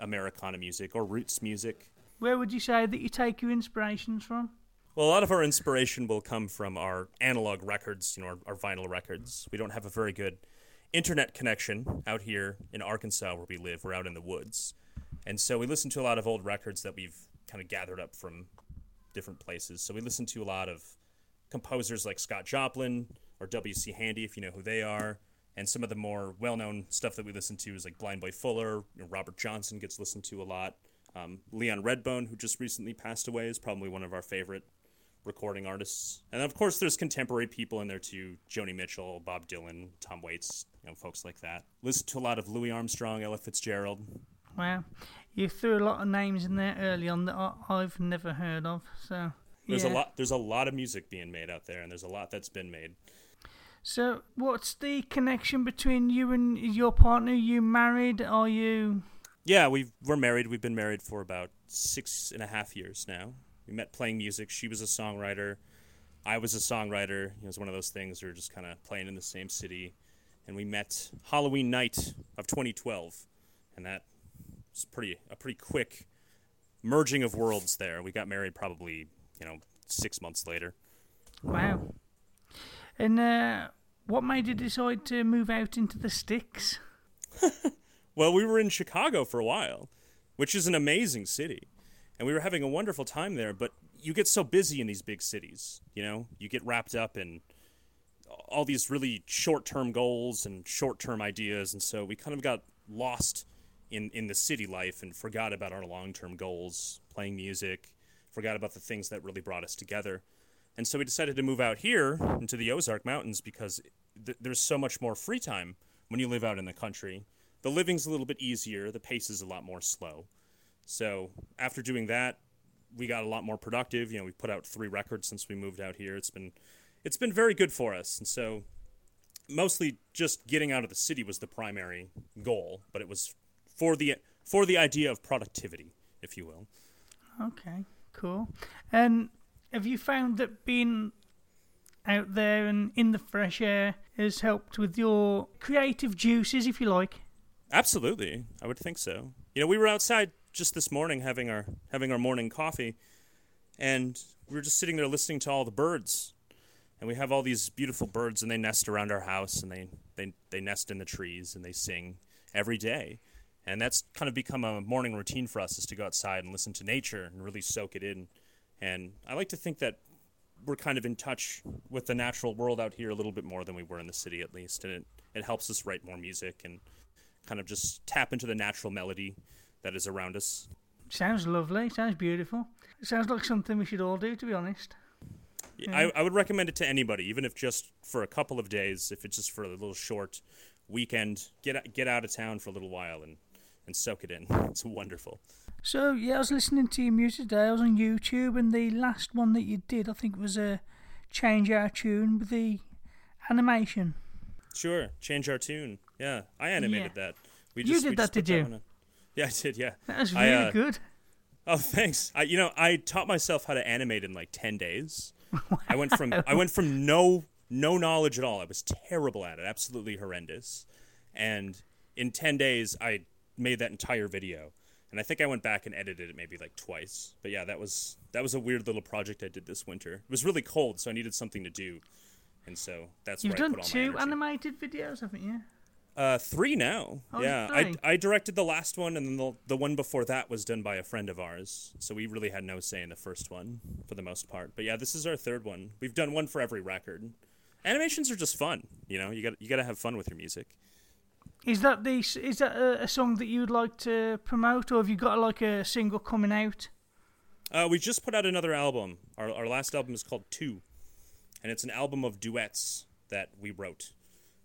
Americana music or roots music. Where would you say that you take your inspirations from? Well, a lot of our inspiration will come from our analog records, you know, our, our vinyl records. We don't have a very good internet connection out here in Arkansas where we live. We're out in the woods. And so we listen to a lot of old records that we've kind of gathered up from different places. So we listen to a lot of composers like Scott Joplin or W.C. Handy, if you know who they are. And some of the more well known stuff that we listen to is like Blind Boy Fuller, Robert Johnson gets listened to a lot. Um, Leon Redbone, who just recently passed away, is probably one of our favorite recording artists. And of course, there's contemporary people in there too Joni Mitchell, Bob Dylan, Tom Waits, you know, folks like that. Listen to a lot of Louis Armstrong, Ella Fitzgerald. Wow, you threw a lot of names in there early on that I've never heard of. So There's yeah. a lot. There's a lot of music being made out there, and there's a lot that's been made. So, what's the connection between you and your partner? Are you married? Are you? Yeah, we we're married. We've been married for about six and a half years now. We met playing music. She was a songwriter. I was a songwriter. It was one of those things we were just kind of playing in the same city, and we met Halloween night of 2012, and that was pretty a pretty quick merging of worlds there. We got married probably you know six months later. Wow. And uh, what made you decide to move out into the sticks? [laughs] Well, we were in Chicago for a while, which is an amazing city. And we were having a wonderful time there, but you get so busy in these big cities, you know? You get wrapped up in all these really short-term goals and short-term ideas, and so we kind of got lost in in the city life and forgot about our long-term goals, playing music, forgot about the things that really brought us together. And so we decided to move out here into the Ozark Mountains because th- there's so much more free time when you live out in the country. The living's a little bit easier, the pace is a lot more slow. So after doing that, we got a lot more productive. You know, we put out three records since we moved out here. It's been it's been very good for us. And so mostly just getting out of the city was the primary goal, but it was for the for the idea of productivity, if you will. Okay, cool. And have you found that being out there and in the fresh air has helped with your creative juices, if you like? Absolutely, I would think so. You know, we were outside just this morning having our having our morning coffee, and we were just sitting there listening to all the birds. And we have all these beautiful birds, and they nest around our house, and they they they nest in the trees, and they sing every day. And that's kind of become a morning routine for us is to go outside and listen to nature and really soak it in. And I like to think that we're kind of in touch with the natural world out here a little bit more than we were in the city, at least. And it, it helps us write more music and kind of just tap into the natural melody that is around us. Sounds lovely. Sounds beautiful. It sounds like something we should all do, to be honest. I, I would recommend it to anybody, even if just for a couple of days, if it's just for a little short weekend, get get out of town for a little while and, and soak it in. [laughs] It's wonderful. So yeah, I was listening to your music today. I was on YouTube, and the last one that you did, I think, was a change our tune with the animation. Sure, change our tune. Yeah, I animated Yeah. that. We just, You did that, did you? on- [laughs] Yeah, I did. Yeah, That was I, really uh, good. Oh, thanks. I, you know, I taught myself how to animate in like ten days. [laughs] I went from I went from no no knowledge at all. I was terrible at it, absolutely horrendous. And in ten days, I made that entire video. And I think I went back and edited it maybe like twice. But yeah, that was that was a weird little project I did this winter. It was really cold, so I needed something to do. And so that's You've where I done put all my two animated videos, haven't you? Uh, three now. Oh, yeah. I, I directed the last one, and then the, the one before that was done by a friend of ours. So we really had no say in the first one for the most part. But yeah, this is our third one. We've done one for every record. Animations are just fun. You know, you got you got to have fun with your music. Is that the is that a, a song that you would like to promote, or have you got like a single coming out? Uh, we just put out another album. Our our last album is called Two, and it's an album of duets that we wrote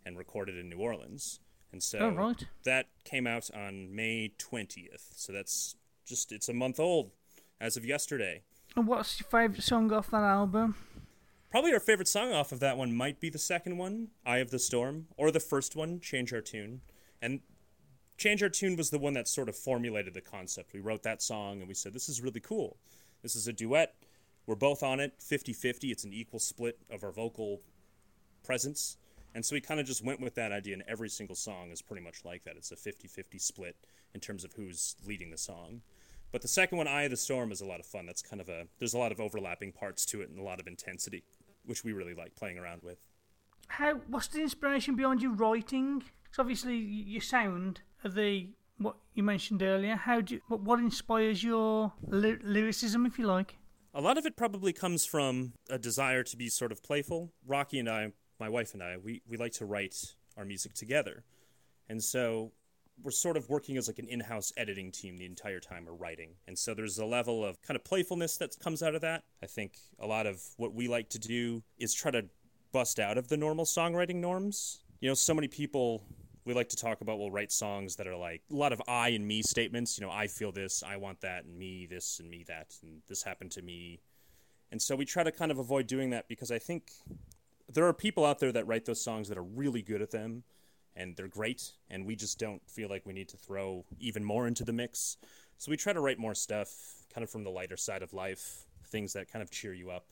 and recorded in New Orleans. And so Oh, right. that came out on May twentieth. So that's just it's a month old as of yesterday. And what's your favourite song off that album? Probably our favorite song off of that one might be the second one, Eye of the Storm, or the first one, Change Our Tune. And Change Our Tune was the one that sort of formulated the concept. We wrote that song and we said, this is really cool. This is a duet. We're both on it 50 50. It's an equal split of our vocal presence. And so we kind of just went with that idea, and every single song is pretty much like that. It's a 50 50 split in terms of who's leading the song. But the second one, Eye of the Storm, is a lot of fun. That's kind of a, there's a lot of overlapping parts to it and a lot of intensity, which we really like playing around with. How what's the inspiration behind you writing? Because obviously your sound the what you mentioned earlier. How do you, what, what inspires your ly- lyricism, if you like? A lot of it probably comes from a desire to be sort of playful. Rocky and I, my wife and I, we, we like to write our music together. And so we're sort of working as like an in-house editing team the entire time we're writing. And so there's a level of kind of playfulness that comes out of that. I think a lot of what we like to do is try to bust out of the normal songwriting norms. You know, so many people we like to talk about we'll write songs that are like a lot of I and me statements. You know, I feel this, I want that, and me this and me that, and this happened to me. And so we try to kind of avoid doing that because I think there are people out there that write those songs that are really good at them and they're great, and we just don't feel like we need to throw even more into the mix. So we try to write more stuff kind of from the lighter side of life, things that kind of cheer you up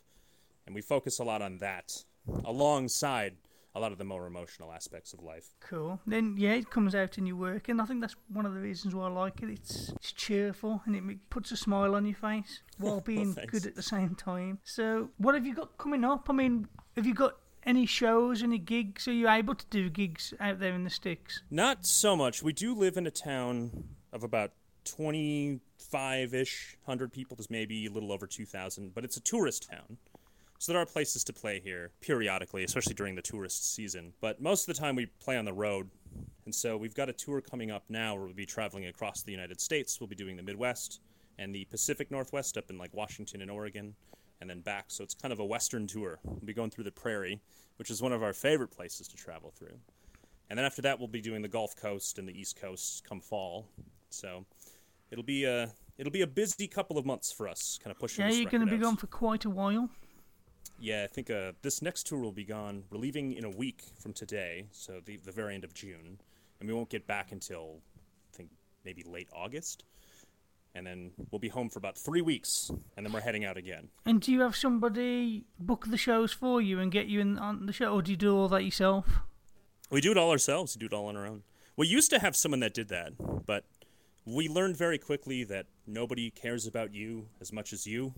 and we focus a lot on that alongside a lot of the more emotional aspects of life. Cool. Then yeah, it comes out in your work, and I think that's one of the reasons why I like it. It's it's cheerful and it puts a smile on your face while [laughs] being thanks. good at the same time. So, what have you got coming up? I mean, have you got any shows, any gigs? Are you able to do gigs out there in the sticks? Not so much. We do live in a town of about 25 ish hundred people. There's maybe a little over 2,000, but it's a tourist town. So there are places to play here periodically, especially during the tourist season. But most of the time we play on the road. And so we've got a tour coming up now where we'll be traveling across the United States. We'll be doing the Midwest and the Pacific Northwest up in like Washington and Oregon and then back. So it's kind of a western tour. We'll be going through the prairie, which is one of our favorite places to travel through. And then after that, we'll be doing the Gulf Coast and the East Coast come fall. So it'll be a it'll be a busy couple of months for us, kind of pushing. Yeah, you're going to be out. gone for quite a while. Yeah, I think uh, this next tour will be gone. We're leaving in a week from today, so the the very end of June, and we won't get back until I think maybe late August. And then we'll be home for about three weeks, and then we're heading out again. And do you have somebody book the shows for you and get you in on the show, or do you do all that yourself? We do it all ourselves. We do it all on our own. We used to have someone that did that, but we learned very quickly that nobody cares about you as much as you.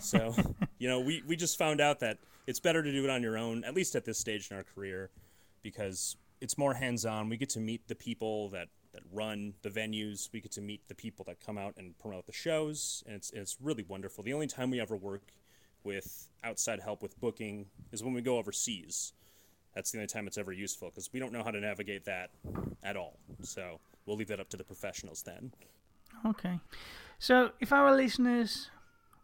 So, [laughs] you know, we, we just found out that it's better to do it on your own, at least at this stage in our career, because it's more hands on. We get to meet the people that, that run the venues, we get to meet the people that come out and promote the shows, and it's, it's really wonderful. The only time we ever work with outside help with booking is when we go overseas that's the only time it's ever useful because we don't know how to navigate that at all. So we'll leave that up to the professionals then. Okay. So, if our listeners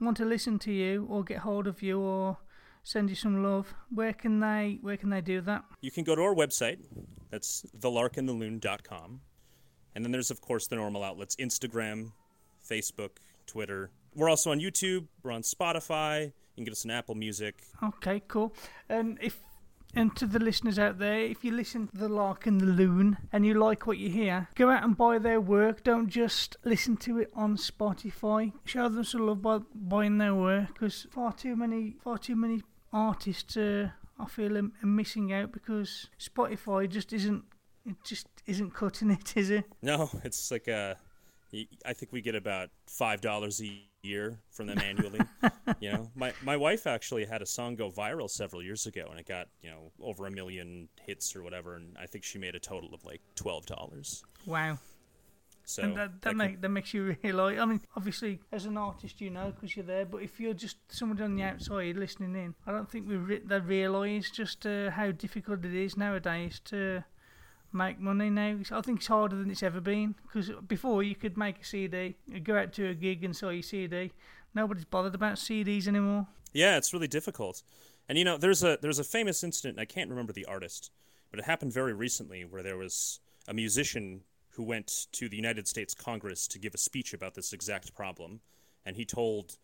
want to listen to you or get hold of you or send you some love, where can they where can they do that? You can go to our website. That's thelarkandtheloon.com. And then there's, of course, the normal outlets Instagram, Facebook, Twitter. We're also on YouTube. We're on Spotify. You can get us on Apple Music. Okay, cool. And if and to the listeners out there, if you listen to the Lark and the Loon and you like what you hear, go out and buy their work. Don't just listen to it on Spotify. Show them some love by buying their work because far too many, far too many artists, uh, I feel, are, are missing out because Spotify just isn't, it just isn't cutting it, is it? No, it's like uh, y- I think we get about five dollars a year from them [laughs] annually. you know, my my wife actually had a song go viral several years ago, and it got you know over a million hits or whatever, and I think she made a total of like twelve dollars. Wow. So and that, that, that make, can- that makes you [laughs] realise. I mean, obviously, as an artist, you know, because you're there. But if you're just somebody on the outside listening in, I don't think we re- they realise just uh, how difficult it is nowadays to make money. Now, I think it's harder than it's ever been. Because before you could make a CD, go out to a gig and sell your CD. Nobody's bothered about CDs anymore. Yeah, it's really difficult. And you know, there's a there's a famous incident. I can't remember the artist, but it happened very recently where there was a musician who went to the United States Congress to give a speech about this exact problem, and he told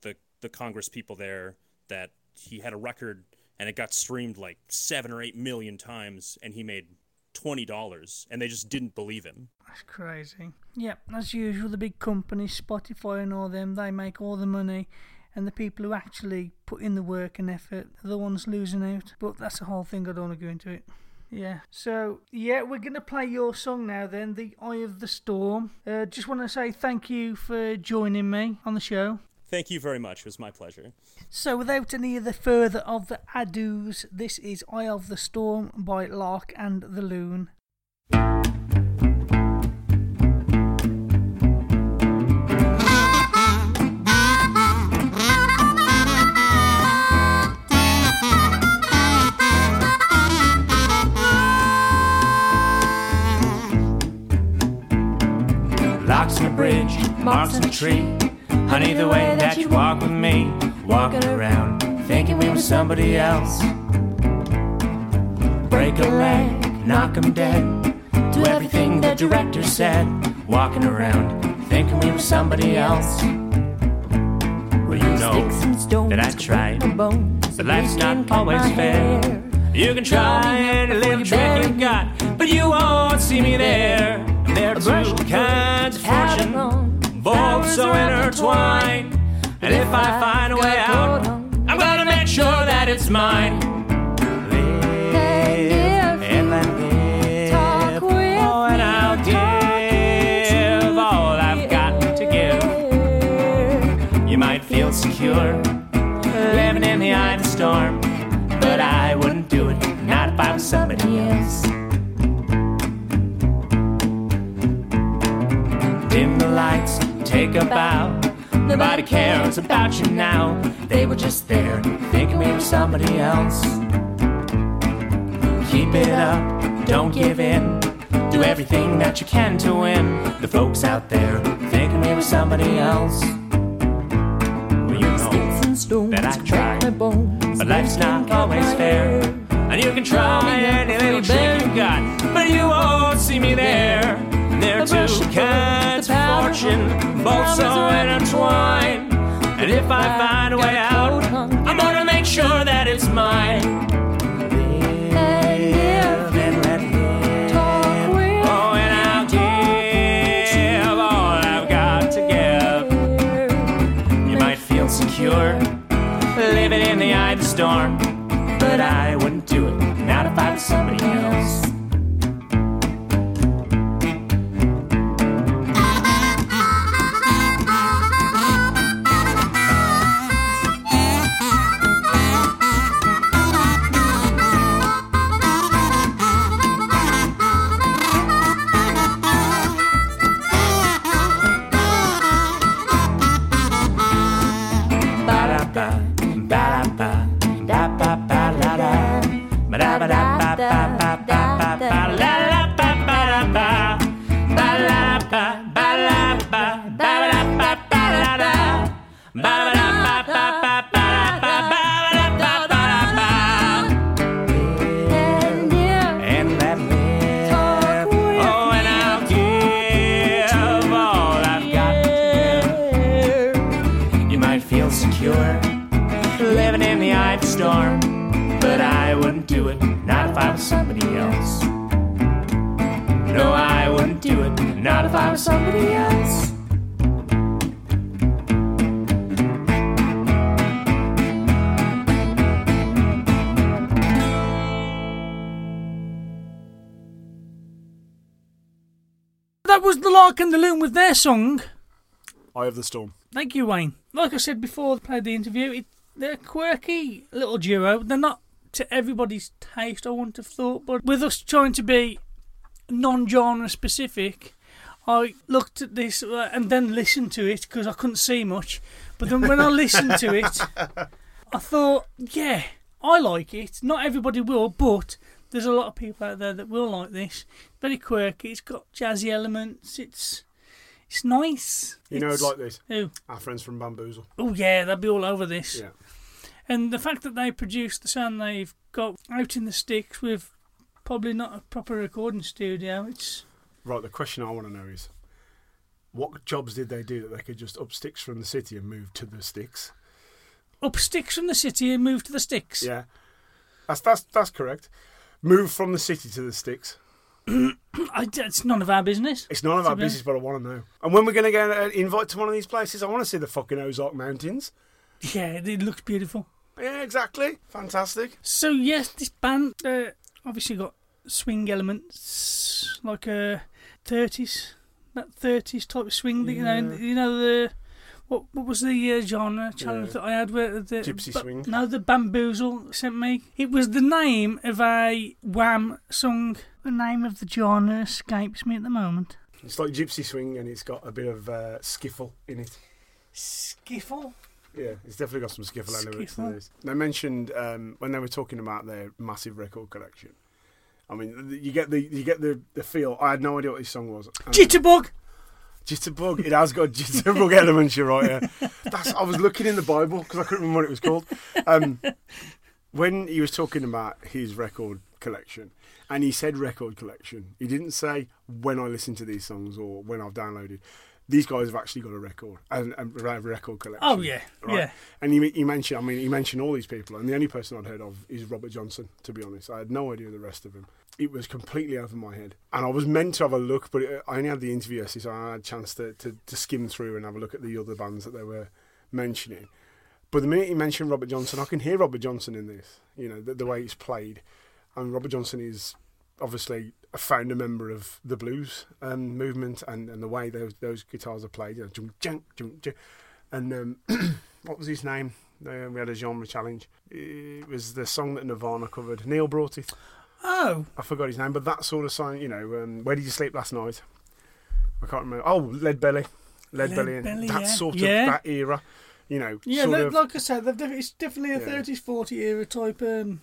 the the Congress people there that he had a record and it got streamed like seven or eight million times, and he made twenty dollars, and they just didn't believe him. That's crazy. Yeah, as usual, the big companies, Spotify and all them, they make all the money, and the people who actually put in the work and effort are the ones losing out. But that's the whole thing. I don't want to go into it. Yeah. So yeah, we're gonna play your song now. Then, "The Eye of the Storm." Uh, just want to say thank you for joining me on the show. Thank you very much. It was my pleasure. So, without any of the further of the adus, this is Eye of the Storm by Lark and the Loon. Locks on a bridge, marks on a tree. Honey, the way that you walk with me, walking around, thinking we were somebody else. Break a leg, knock 'em dead. Do everything the director said, walking around, thinking we were somebody else. Well, you know that I tried, but life's not always fair. You can try any little trick you've got, but you won't see me there. And there are two kinds of fortune, both so intertwined. And if I find a way out, I'm gonna make sure that it's mine. Live and let live. Oh, and I'll give all I've got to give. You might feel secure living in the eye of the storm, but I wouldn't do it, not if I was somebody else. Lights, take a bow. Nobody cares about you now. They were just there, thinking we were somebody else. Keep it up, don't give in. Do everything that you can to win. The folks out there thinking we were somebody else. Well, you know that I try, but life's not always fair. And you can try any little trick you got, but you won't see me there. And there are two kinds both so intertwined. And if I find a way out, I'm gonna make sure that it's mine. Live and let live. Oh, and I'll give all I've got to give. You might feel secure living in the eye of the storm, but I wouldn't do it, not if I was somebody else. Not if I was somebody else. That was the Lark and the Loon with their song. Eye of the Storm. Thank you, Wayne. Like I said before, I played the interview. It, they're a quirky little duo. They're not to everybody's taste, I wouldn't have thought, but with us trying to be non-genre specific, I looked at this uh, and then listened to it because I couldn't see much. But then when I listened to it, I thought, yeah, I like it. Not everybody will, but there's a lot of people out there that will like this. Very quirky. It's got jazzy elements. It's it's nice. You know, It's- like this? Who? Our friends from Bamboozle. Oh yeah, they'll be all over this. Yeah. And the fact that they produced the sound they've got out in the sticks with probably not a proper recording studio, it's Right, the question I want to know is what jobs did they do that they could just up sticks from the city and move to the sticks? up sticks from the city and move to the sticks. Yeah. That's that's that's correct. Move from the city to the sticks. [clears throat] I, it's none of our business. It's none of our business, but I want to know. And when we're going to get an invite to one of these places, I want to see the fucking Ozark Mountains. Yeah, it looks beautiful. Yeah, exactly. Fantastic. So yes, this band uh, obviously got swing elements like a thirties, that thirties type of swing. that You know, you know the what what was the uh, genre challenge Yeah. that I had where the Gypsy ba- swing. No, the bamboozle sent me. It was the name of a Wham song. The name of the genre escapes me at the moment. It's like gypsy swing, and it's got a bit of uh, skiffle in it. Skiffle. Yeah, it's definitely got some skiffle elements to this. They mentioned um, when they were talking about their massive record collection. I mean, you get the you get the, the feel. I had no idea what this song was. Jitterbug. Jitterbug. It has got jitterbug [laughs] elements. You're right. Yeah. That's. I was looking in the Bible because I couldn't remember what it was called. Um, when he was talking about his record collection, and he said record collection, he didn't say when I listen to these songs or when I've downloaded. These guys have actually got a record and a record collection. Oh yeah, yeah. And you, he mentioned, I mean, you mentioned all these people, and the only person I'd heard of is Robert Johnson. To be honest, I had no idea the rest of them. It was completely over my head, and I was meant to have a look, but it, I only had the interview yesterday, so I had a chance to, to, to skim through and have a look at the other bands that they were mentioning. But the minute you mention Robert Johnson, I can hear Robert Johnson in this. You know the, the way it's played, and Robert Johnson is obviously a founder member of the blues um, movement, and, and the way those those guitars are played. You know, junk, junk, junk, junk. and um, [clears throat] what was his name? Uh, we had a genre challenge. It was the song that Nirvana covered. Neil brought it. Oh, I forgot his name, but that sort of song. You know, um, where did you sleep last night? I can't remember. Oh, Lead Belly. Lead, Lead Belly. and Belly, that yeah. sort of Yeah. that era. You know, yeah. of, like I said, it's definitely a Yeah. thirties, forty era type um,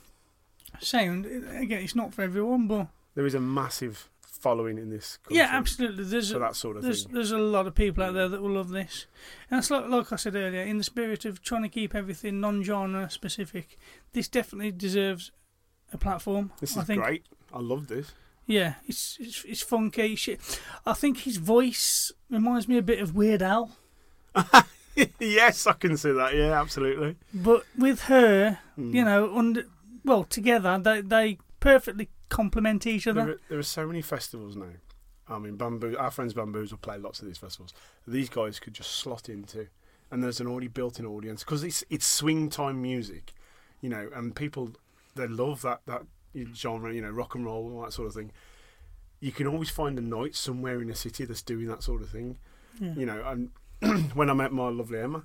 sound. Again, it's not for everyone, but there is a massive following in this. Country yeah, absolutely. There's For a, that sort of there's thing. there's a lot of people out there that will love this, and that's like like I said earlier. In the spirit of trying to keep everything non-genre specific, this definitely deserves a platform. This I is think. great. I love this. Yeah, it's, it's it's funky shit. I think his voice reminds me a bit of Weird Al, [laughs] yes, I can see that. Yeah, absolutely. but with her, Hmm. you know, under well together they they perfectly complement each There other. are, there are so many festivals now. I mean, Bamboo. Our friends Bamboos will play lots of these festivals. These guys could just slot into, and there's an already built-in audience because it's it's swing time music, you know, and people they love that that genre, you know, rock and roll and all that sort of thing. You can always find a night somewhere in a city that's doing that sort of thing, Yeah. you know. And [clears throat] when I met my lovely Emma,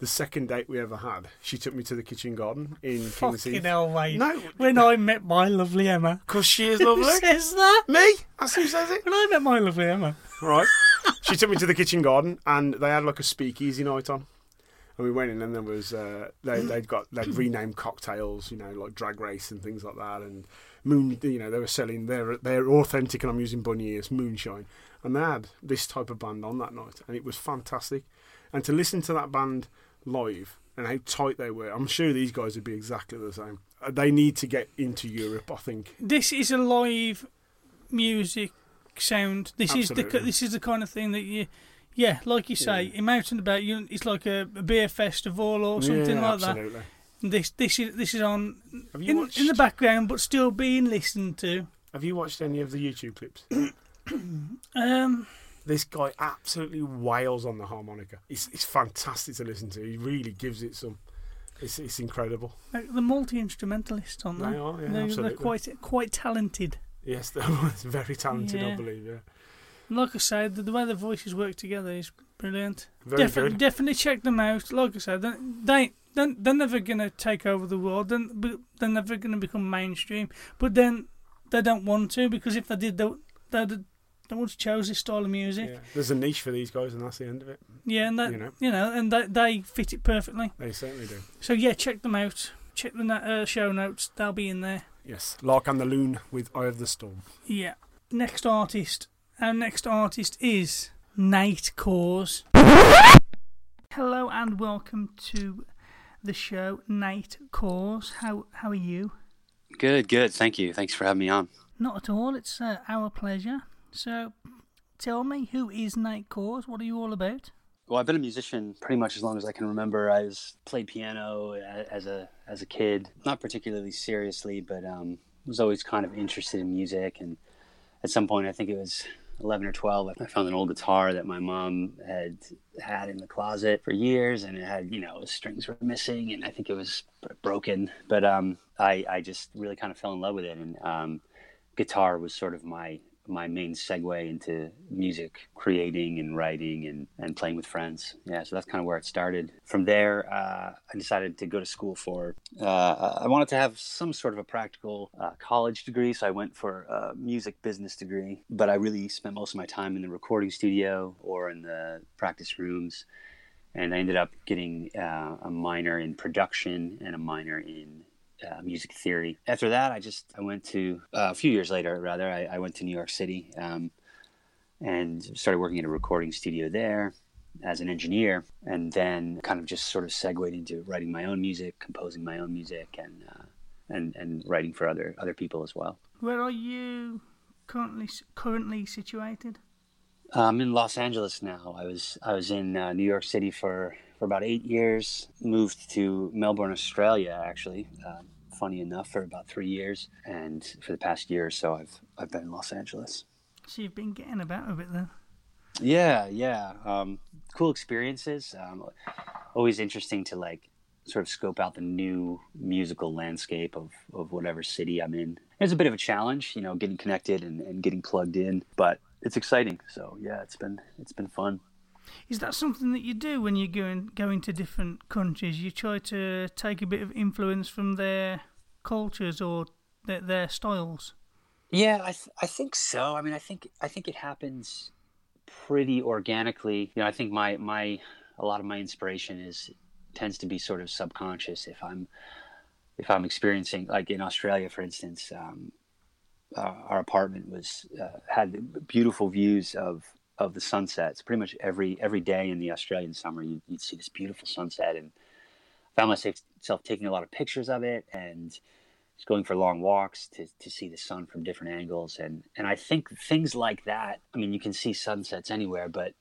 the second date we ever had, she took me to the kitchen garden in King's Fucking Heath. hell, mate. No, When I met my lovely Emma, because she is lovely. who [laughs] says that? Me? That's who says it. When I met my lovely Emma, Right. she took me to the kitchen garden, and they had like a speakeasy night on. And we went in, and there was uh, they they'd got they'd renamed cocktails, you know, like drag race and things like that, and moon. You know, they were selling their their authentic, and I'm using bunny ears, moonshine, and they had this type of band on that night, and it was fantastic. And to listen to that band live and how tight they were, I'm sure these guys would be exactly the same. Uh, They need to get into Europe, I think. this is a live music sound. This is the this is the kind of thing that you, yeah, like you say, in out and about, you it's like a, a beer festival or something yeah, like that. absolutely. This this is this is on in, watched? in the background, but still being listened to. Have you watched any of the YouTube clips? [coughs] Um, this guy absolutely wails on the harmonica. It's, it's fantastic to listen to. He really gives it some. It's, it's incredible. the multi instrumentalists on They there. are, yeah, they're, absolutely. they're quite quite talented. Yes, [laughs] they're very talented, I believe. Yeah, Like I said, the, the way the voices work together is brilliant. very definitely, good. definitely check them out. Like I said, they they they're, they're never gonna take over the world. They're, they're never gonna become mainstream. But then they don't want to because if they did, they they they would have chose this style of music. Yeah. There's a niche for these guys, and that's the end of it. Yeah, and that You know. you know, and they they fit it perfectly. They certainly do. So yeah, check them out. Check the uh, show notes; they'll be in there. Yes, Lark and the Loon with Eye of the Storm. Yeah. Next artist. Our next artist is Nate Kohrs. Hello and welcome to the show, Nate Kohrs. How how are you? Good, good. Thank you. Thanks for having me on. Not at all. It's uh, our pleasure. So, tell me, who is Nate Kohrs? What are you all about? Well, I've been a musician pretty much as long as I can remember. I was played piano as a as a kid, not particularly seriously, but um, was always kind of interested in music. And at some point, I think it was eleven or twelve, I found an old guitar that my mom had had in the closet for years, and it had you know strings were missing, and I think it was broken. But um, I I just really kind of fell in love with it, and um, guitar was sort of my my main segue into music creating and writing and, and playing with friends. Yeah so that's kind of where it started. From there uh, i decided to go to school for uh, i wanted to have some sort of a practical uh, college degree. So i went for a music business degree but i really spent most of my time in the recording studio or in the practice rooms. And i ended up getting uh, a minor in production and a minor in uh, music theory. After that, I just I went to uh, a few years later, rather, I, I went to New York City um, and started working at a recording studio there as an engineer, and then kind of just sort of segued into writing my own music, composing my own music, and uh, and and writing for other other people as well. Where are you currently currently situated? I'm in Los Angeles now. I was I was in uh, New York City for, for about eight years. Moved to Melbourne, Australia, actually. Uh, funny enough, for about three years, and for the past year or so, I've I've been in Los Angeles. So you've been getting about a bit then. Yeah, yeah. Um, cool experiences. Um, always interesting to like sort of scope out the new musical landscape of, of whatever city I'm in. It's a bit of a challenge, you know, getting connected and, and getting plugged in, but it's exciting. So yeah, it's been it's been fun. Is that something that you do when you're going go into different countries? You try to take a bit of influence from their cultures or their, their styles. Yeah, I th- I think so. I mean, I think I think it happens pretty organically. You know, I think my my a lot of my inspiration is tends to be sort of subconscious. If I'm if I'm experiencing like in Australia, for instance, um, uh, our apartment was uh, had beautiful views of of the sunsets. Pretty much every every day in the Australian summer, you, would see this beautiful sunset, and found myself taking a lot of pictures of it and just going for long walks to, to see the sun from different angles. And and I think things like that. I mean, you can see sunsets anywhere, but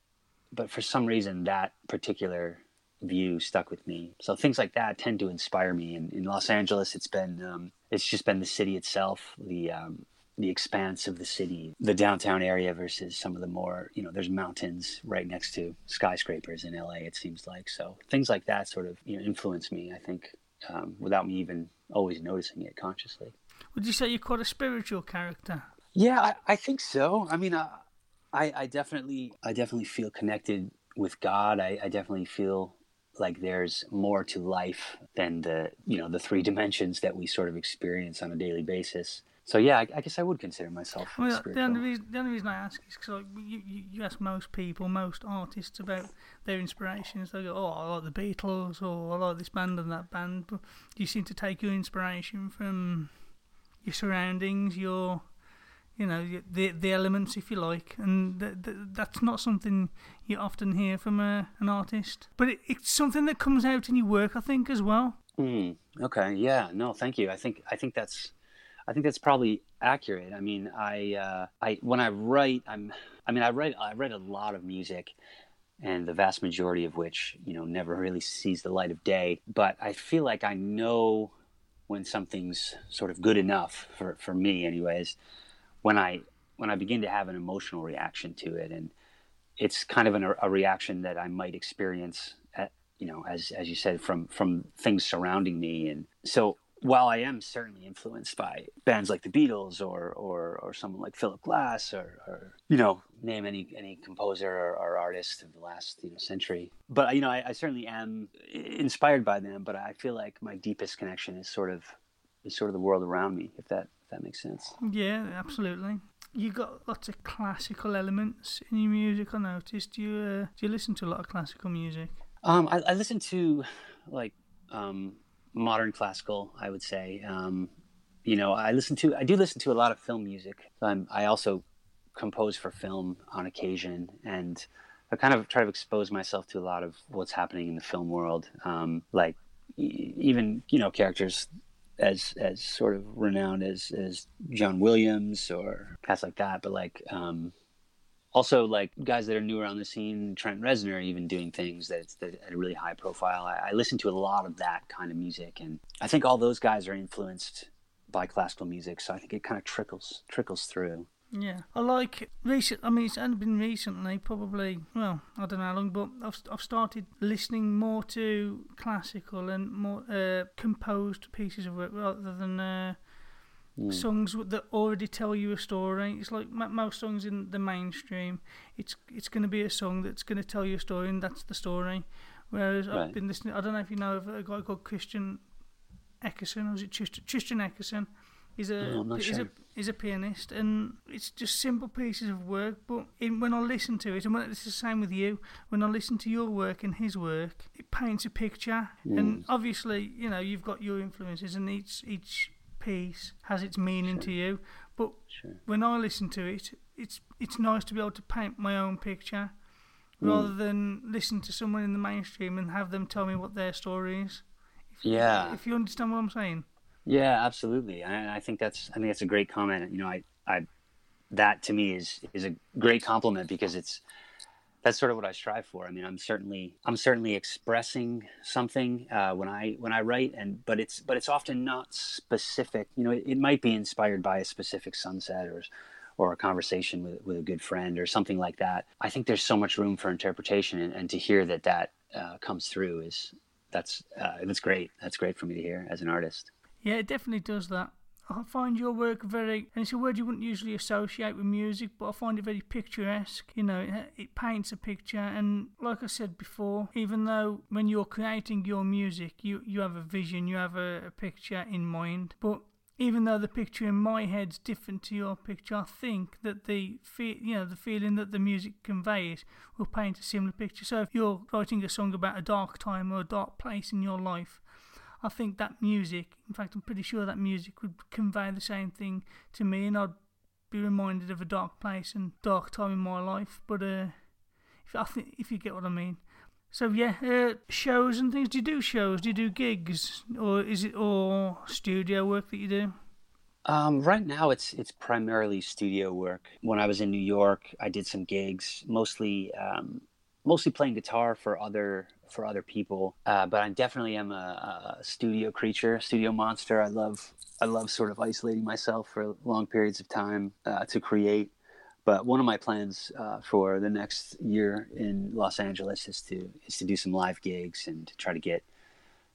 but for some reason, that particular view stuck with me. So things like that tend to inspire me. And in Los Angeles, it's been um, it's just been the city itself, the um, the expanse of the city, the downtown area versus some of the more, you know, there's mountains right next to skyscrapers in LA, it seems like. So things like that sort of, you know, influence me, I think, um, without me even always noticing it consciously. Would you say you're quite a spiritual character? Yeah, I, I think so. I mean, uh, I, I definitely, I definitely feel connected with God. I, I definitely feel like there's more to life than the, you know, the three [laughs] dimensions that we sort of experience on a daily basis so yeah, I, I, guess I would consider myself. Well, the only reason the only reason I ask is because like, you, you, you ask most people, most artists about their inspirations. They go, "Oh, I like the Beatles," or "I like this band and that band." But you seem to take your inspiration from your surroundings, your you know the the elements, if you like, and th- th- that's not something you often hear from a, an artist. But it, it's something that comes out in your work, I think, as well. Mm, okay, yeah, no, thank you. I think I think that's I think that's probably accurate. I mean, I, uh, I when I write, I'm, I mean, I write, I write a lot of music, and the vast majority of which, you know, never really sees the light of day. But I feel like I know when something's sort of good enough for for me, anyways. When I when I begin to have an emotional reaction to it, and it's kind of an, a reaction that I might experience, at, you know, as as you said, from from things surrounding me, and so while I am certainly influenced by bands like the Beatles or or, or someone like Philip Glass or, or you know name any any composer or, or, artist of the last you know century, but you know I, I, certainly am inspired by them. But I feel like my deepest connection is sort of is sort of the world around me. If that if that makes sense. Yeah, absolutely. You got lots of classical elements in your music. I noticed. Do you uh, do you listen to a lot of classical music? Um, I, I listen to like um, modern classical, I would say. Um, you know, I listen to, I do listen to a lot of film music. I'm, I also compose for film on occasion, and I kind of try to expose myself to a lot of what's happening in the film world. Um, like even you know characters as as sort of renowned as as John Williams or cats like that, but like um, also like guys that are new around the scene, Trent Reznor, even doing things that's that at a really high profile. I, I listen to a lot of that kind of music, and I think all those guys are influenced by classical music. So I think it kind of trickles trickles through. Yeah, I like recent. I mean, it's only been recently, probably. Well, I don't know how long, but I've I've started listening more to classical and more uh, composed pieces of work rather than uh, Mm. Songs that already tell you a story. It's like most songs in the mainstream. It's it's going to be a song that's going to tell you a story, and that's the story. Whereas right. I've been listening. I don't know if you know of a guy called Christian Eckerson, or is it Tristan Eckerson? He's a no, he's sure. a he's a pianist, and it's just simple pieces of work. But in, when I listen to it, and when, it's the same with you. When I listen to your work and his work, it paints a picture. Mm. And obviously, you know, you've got your influences, and each each piece has its meaning sure. to you. But sure. when I listen to it, it's it's nice to be able to paint my own picture mm. rather than listen to someone in the mainstream and have them tell me what their story is. If, yeah. If you understand what I'm saying. Yeah, absolutely. I, I think that's I think that's a great comment. You know, I I that to me is is a great compliment because it's that's sort of what I strive for. I mean, I'm certainly I'm certainly expressing something uh, when I when I write, and but it's but it's often not specific. You know, it, it, might be inspired by a specific sunset or or a conversation with with a good friend or something like that. I think there's so much room for interpretation, and, and to hear that that uh, comes through is that's uh, that's great. That's great for me to hear as an artist. Yeah, it definitely does that. I find your work very, and it's a word you wouldn't usually associate with music, but I find it very picturesque. You know, it, it paints a picture, and like I said before, even though when you're creating your music, you you have a vision, you have a, a picture in mind, but even though the picture in my head's different to your picture, I think that the fe- you know the feeling that the music conveys will paint a similar picture. So if you're writing a song about a dark time or a dark place in your life, I think that music, in fact, I'm pretty sure that music would convey the same thing to me, and I'd be reminded of a dark place and dark time in my life. But uh, if I think if you get what I mean. So yeah, uh, shows and things. Do you do shows? Do you do gigs, or is it all studio work that you do? Um, right now, it's it's primarily studio work. When I was in New York, I did some gigs, mostly um, mostly playing guitar for other for other people. Uh, but I definitely am a, a, studio creature, studio monster. I love I love sort of isolating myself for long periods of time uh, to create. But one of my plans uh, for the next year in Los Angeles is to is to do some live gigs and to try to get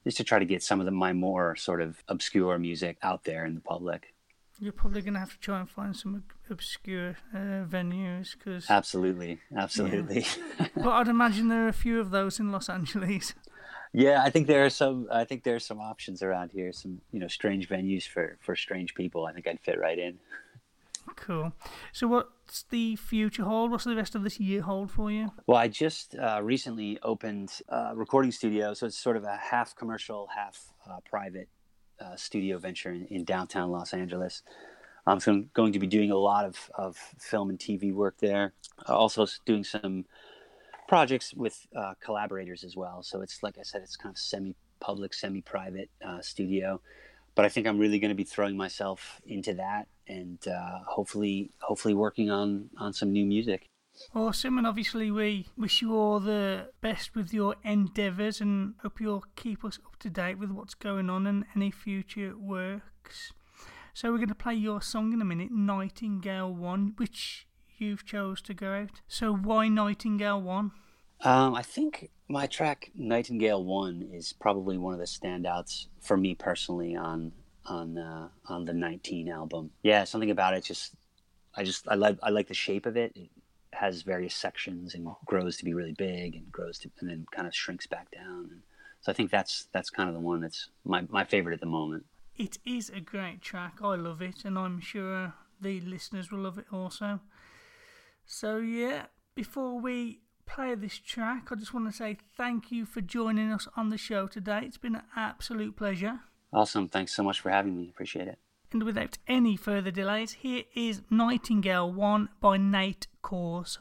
just to try to get some of the, my more sort of obscure music out there in the public. You're probably going to have to try and find some obscure uh, venues because absolutely, absolutely. Yeah. [laughs] but I'd imagine there are a few of those in Los Angeles. Yeah, I think there are some. I think there are some options around here. Some you know strange venues for for strange people. I think I'd fit right in. Cool. So, what's the future hold? What's the rest of this year hold for you? Well, I just uh, recently opened a recording studio, so it's sort of a half commercial, half uh, private uh, studio venture in, in, downtown Los Angeles. Um, so I'm going to be doing a lot of, of film and TV work there. also doing some projects with uh, collaborators as well. So it's like I said, it's kind of semi-public, semi-private uh, studio. But I think I'm really going to be throwing myself into that and uh, hopefully, hopefully working on on some new music. Awesome, and obviously we wish you all the best with your endeavours and hope you'll keep us up to date with what's going on and any future works. So we're going to play your song in a minute, Nightingale One, which you've chose to go out. So why Nightingale One? Um, I think my track Nightingale One is probably one of the standouts for me personally on on uh, on the 19 album. Yeah, something about it just I just I like I like the shape of it. It has various sections and grows to be really big and grows to and then kind of shrinks back down. And so I think that's that's kind of the one that's my my favorite at the moment. It is a great track. I love it, and I'm sure the listeners will love it also. So yeah, before we play this track, I just want to say thank you for joining us on the show today. It's been an absolute pleasure. Awesome. Thanks so much for having me. Appreciate it. And without any further delays, here is Nightingale 1 by Nate Kohrs.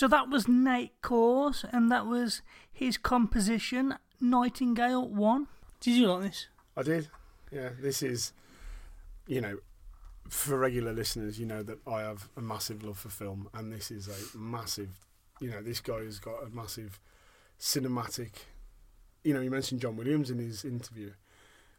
So that was Nate Kohrs, and that was his composition, Nightingale 1. Did you like this? I did. Yeah, this is, you know, for regular listeners, you know that I have a massive love for film, and this is a massive, you know, this guy has got a massive cinematic. You know, you mentioned John Williams in his interview,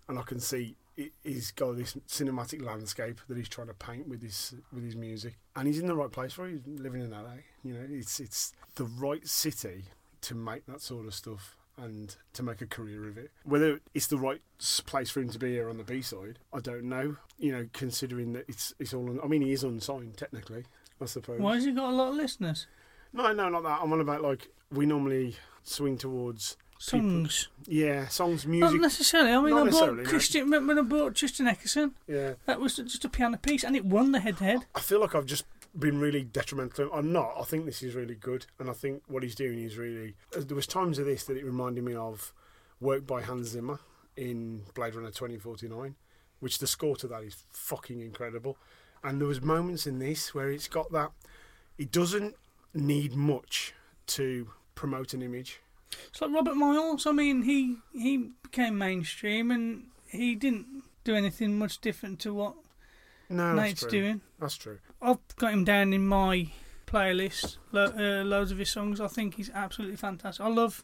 and I can see he's got this cinematic landscape that he's trying to paint with his with his music, and he's in the right place for it. He's living in LA. You know, it's it's the right city to make that sort of stuff and to make a career of it. Whether it's the right place for him to be here on the B side, I don't know. You know, considering that it's it's all. Un- I mean, he is unsigned technically, I suppose. Why has he got a lot of listeners? No, no, not that. I'm on about like we normally swing towards people- Songs. Yeah, songs, music. Not necessarily. I mean, I bought. Christian when when I bought Tristan Eckerson. Yeah, That was just a piano piece, and it won the head-to-head. I feel like I've just been really detrimental. I'm not. I think this is really good, and I think what he's doing is really. uh, There was times of this that it reminded me of work by Hans Zimmer in Blade Runner 2049, which the score to that is fucking incredible. And there was moments in this where it's got that. It doesn't need much to promote an image. It's like Robert Miles. I mean, he he became mainstream, and he didn't do anything much different to what No, Nate's doing. That's true. I've got him down in my playlist. Lo- uh, loads of his songs. I think he's absolutely fantastic. I love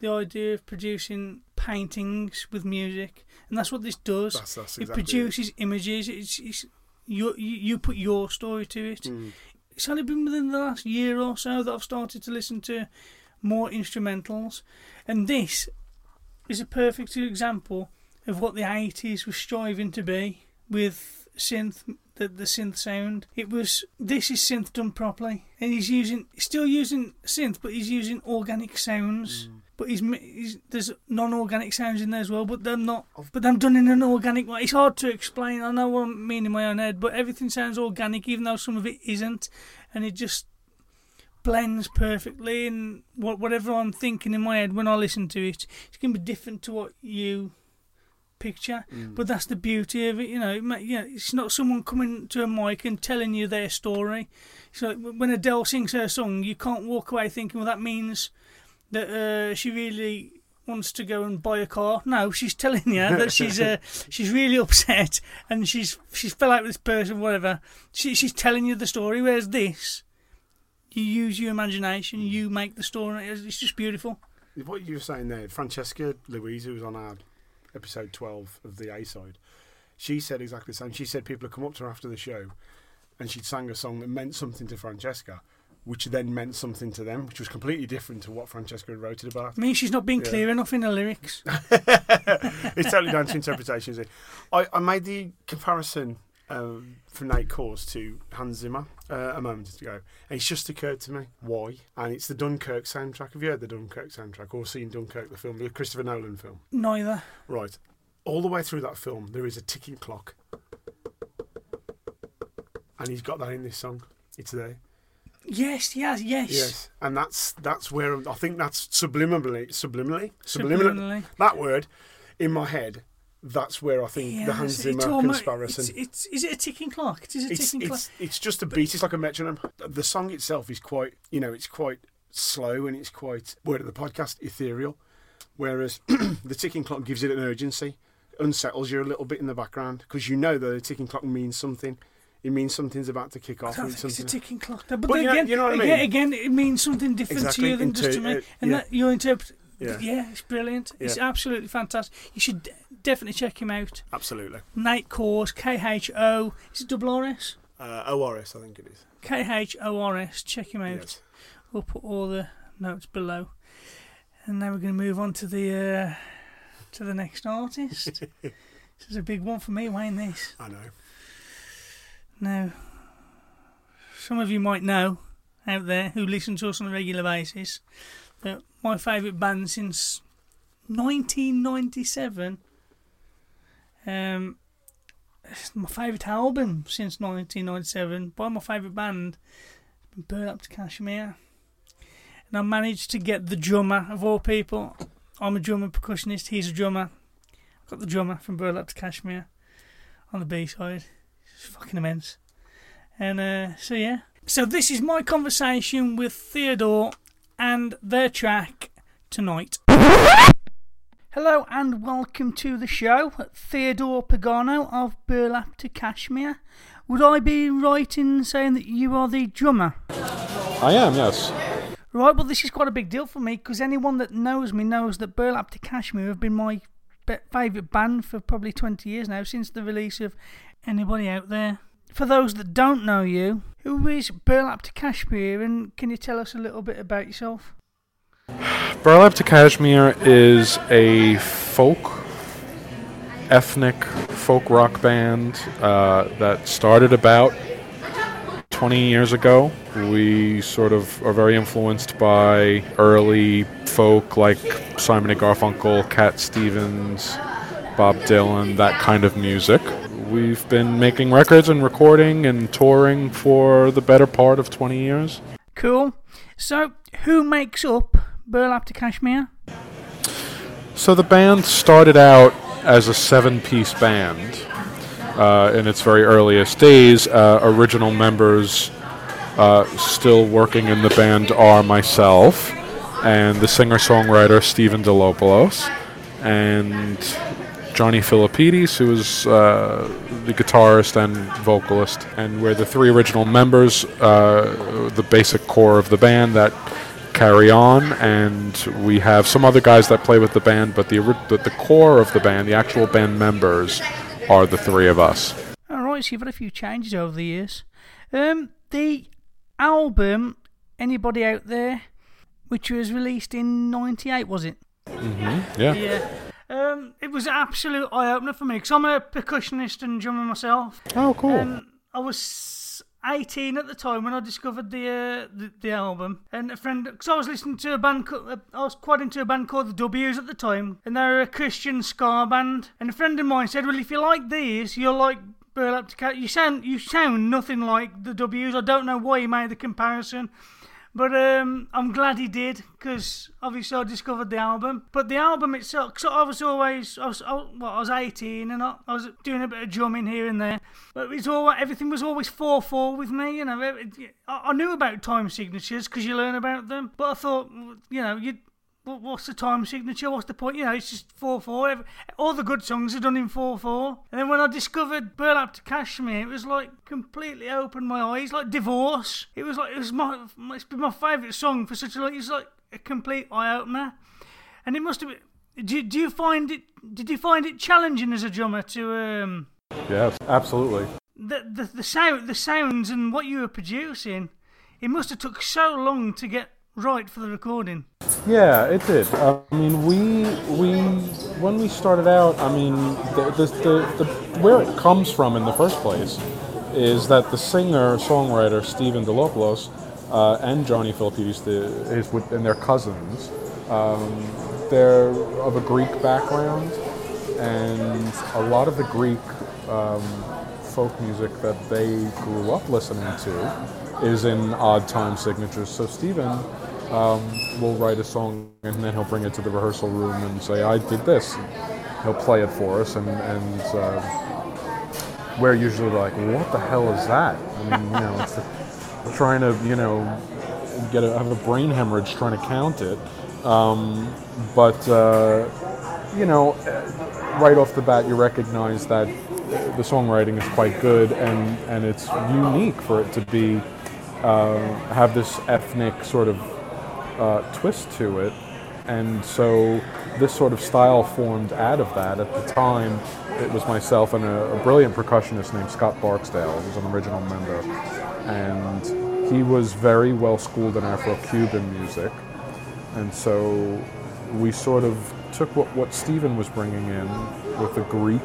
the idea of producing paintings with music, and that's what this does. That's, that's it exactly produces images. It's, it's you, you you put your story to it. Mm. It's only been within the last year or so that I've started to listen to more instrumentals, and this is a perfect example of what the 80s was striving to be with synth, the, the synth sound. It was this is synth done properly, and he's using still using synth, but he's using organic sounds. Mm. But he's, he's there's non-organic sounds in there as well, but they're not. But they're done in an organic way. It's hard to explain. I know what I mean in my own head, but everything sounds organic, even though some of it isn't, and it just blends perfectly. And what whatever I'm thinking in my head when I listen to it, it's going to be different to what you picture. But that's the beauty of it, you know. It ma- yeah, it's not someone coming to a mic and telling you their story. So when Adele sings her song, you can't walk away thinking, well, that means that uh, she really wants to go and buy a car. No, she's telling you that [laughs] she's uh, she's really upset and she's she's fell out with this person, whatever. She, she's telling you the story. Whereas this, you use your imagination, mm. you make the story. It's, just beautiful. What you were saying there, Francesca Louise, who was on our episode 12 of the A side, she said exactly the same. She said people had come up to her after the show and she'd sang a song that meant something to Francesca, which then meant something to them, which was completely different to what Francesca had wrote it about. I mean, she's not being Yeah. clear enough in her lyrics. [laughs] it's totally down to interpretation. I, I made the comparison um, from Nate Kohrs to Hans Zimmer uh, a moment ago, and it's just occurred to me why. And it's the Dunkirk soundtrack. Have you heard the Dunkirk soundtrack or seen Dunkirk, the film, the Christopher Nolan film? Neither. Right. All the way through that film, there is a ticking clock. And he's got that in this song. It's there. Yes, yes, yes. Yes. And that's that's where I think that's subliminally, subliminally, Subliminally. That word in my head, that's where I think the Hans Zimmer it's almost- comparison. It's, it's, is it a ticking clock? It is a It's, ticking clock. it's, it's just a beat. It's like a metronome. The song itself is quite, you know, it's quite slow and it's quite, word of the podcast, ethereal. Whereas [clears throat] the ticking clock gives it an urgency, unsettles you a little bit in the background because you know that the ticking clock means something. It means something's about to kick off. think it's a ticking clock. But, But then you know- again, you know what I mean? again, it means something different Exactly, to you than just to me. uh, and yeah. that you interpret. Yeah. Yeah. it's brilliant. It's absolutely fantastic. You should definitely check him out. Absolutely. Nate Kohrs, K H O. Is it double R S? Uh, ORS, I think it is. K H O R S. Check him out. Yes. We'll put all the notes below. And now we're going to move on to the uh, to the next artist. [laughs] this is a big one for me, Wayne. This. I know. Now, some of you might know out there who listen to us on a regular basis that my favourite band since 1997, um, my favourite album since 1997 by my favourite band Burlap to Cashmere. And I managed to get the drummer of all people. I'm a drummer percussionist, he's a drummer. I've got the drummer from Burlap to Cashmere on the B side. It's fucking immense. And uh, so yeah, So this is my conversation with Theodore and their track tonight. [laughs] Hello and welcome to the show. Theodore Pagano of Burlap to Cashmere. Would I be right in saying that you are the drummer? I am, yes. Right, well, this is quite a big deal for me because anyone that knows me knows that Burlap to Cashmere have been my be- favourite band for probably 20 years now, since the release of Anybody Out There. For those that don't know you, who is Burlap to Cashmere and can you tell us a little bit about yourself? Burlap to Cashmere is a folk, ethnic folk rock band uh, that started about 20 years ago. We sort of are very influenced by early folk like Simon and Garfunkel, Cat Stevens, Bob Dylan, that kind of music. We've been making records and recording and touring for the better part of 20 years. Cool. So, who makes up Burlap to Cashmere? So the band started out as a seven piece band uh, in its very earliest days. Uh, original members uh, still working in the band are myself and the singer songwriter Stephen Delopoulos and Johnny Philippides, who is uh, the guitarist and vocalist. And we're the three original members, uh, the basic core of the band that carry on, and we have some other guys that play with the band, but the, the, the core of the band, the actual band members, are the three of us. Alright, so you've had a few changes over the years. Um, the album, Anybody Out There, which was released in 98, was it? Mm-hmm. Yeah. Yeah. Um, it was an absolute eye opener for me because I'm a percussionist and drummer myself. Oh, cool. And I was 18 at the time when I discovered the uh, the, the album. And a friend, because I was listening to a band, uh, I was quite into a band called the W's at the time, and they're a Christian ska band. And a friend of mine said, "Well, if you like these, you'll like." Burlap to Cat. You sound you sound nothing like the W's. I don't know why he made the comparison. But um, I'm glad he did because obviously I discovered the album. But the album itself, cause I was always, I was, I, well, I was 18 and I, I was doing a bit of drumming here and there. But it's all everything was always four four with me. You know, I, I knew about time signatures because you learn about them. But I thought, you know, you. What- What's the time signature? What's the point? You know, it's just 4 4. All the good songs are done in 4 4. And then when I discovered Burlap to Cashmere, it was like completely opened my eyes, like Divorce. It was like, it was my, it's been my favourite song for such a long, it's like a complete eye opener. And it must have been, do, do you find it, did you find it challenging as a drummer to, um, Yes, absolutely. the, the, the, sound, the sounds and what you were producing? It must have took so long to get right for the recording. Yeah, it did. I mean, we we when we started out, I mean, the, the, the, the where it comes from in the first place is that the singer songwriter Stephen Delopoulos uh, and Johnny Philippides, the, and their cousins, um, they're of a Greek background, and a lot of the Greek um, folk music that they grew up listening to is in odd time signatures. So Stephen um, will write a song and then he'll bring it to the rehearsal room and say, "I did this." He'll play it for us, and and uh, we're usually like, "What the hell is that?" I mean, you know, it's the, [laughs] trying to you know get a, have a brain hemorrhage trying to count it. Um, but uh, you know, right off the bat, you recognize that the songwriting is quite good, and and it's unique for it to be uh, have this ethnic sort of uh, twist to it. And so this sort of style formed out of that. At the time, it was myself and a, a brilliant percussionist named Scott Barksdale, who was an original member. And he was very well schooled in Afro Cuban music. And so we sort of took what, what Stephen was bringing in with the Greek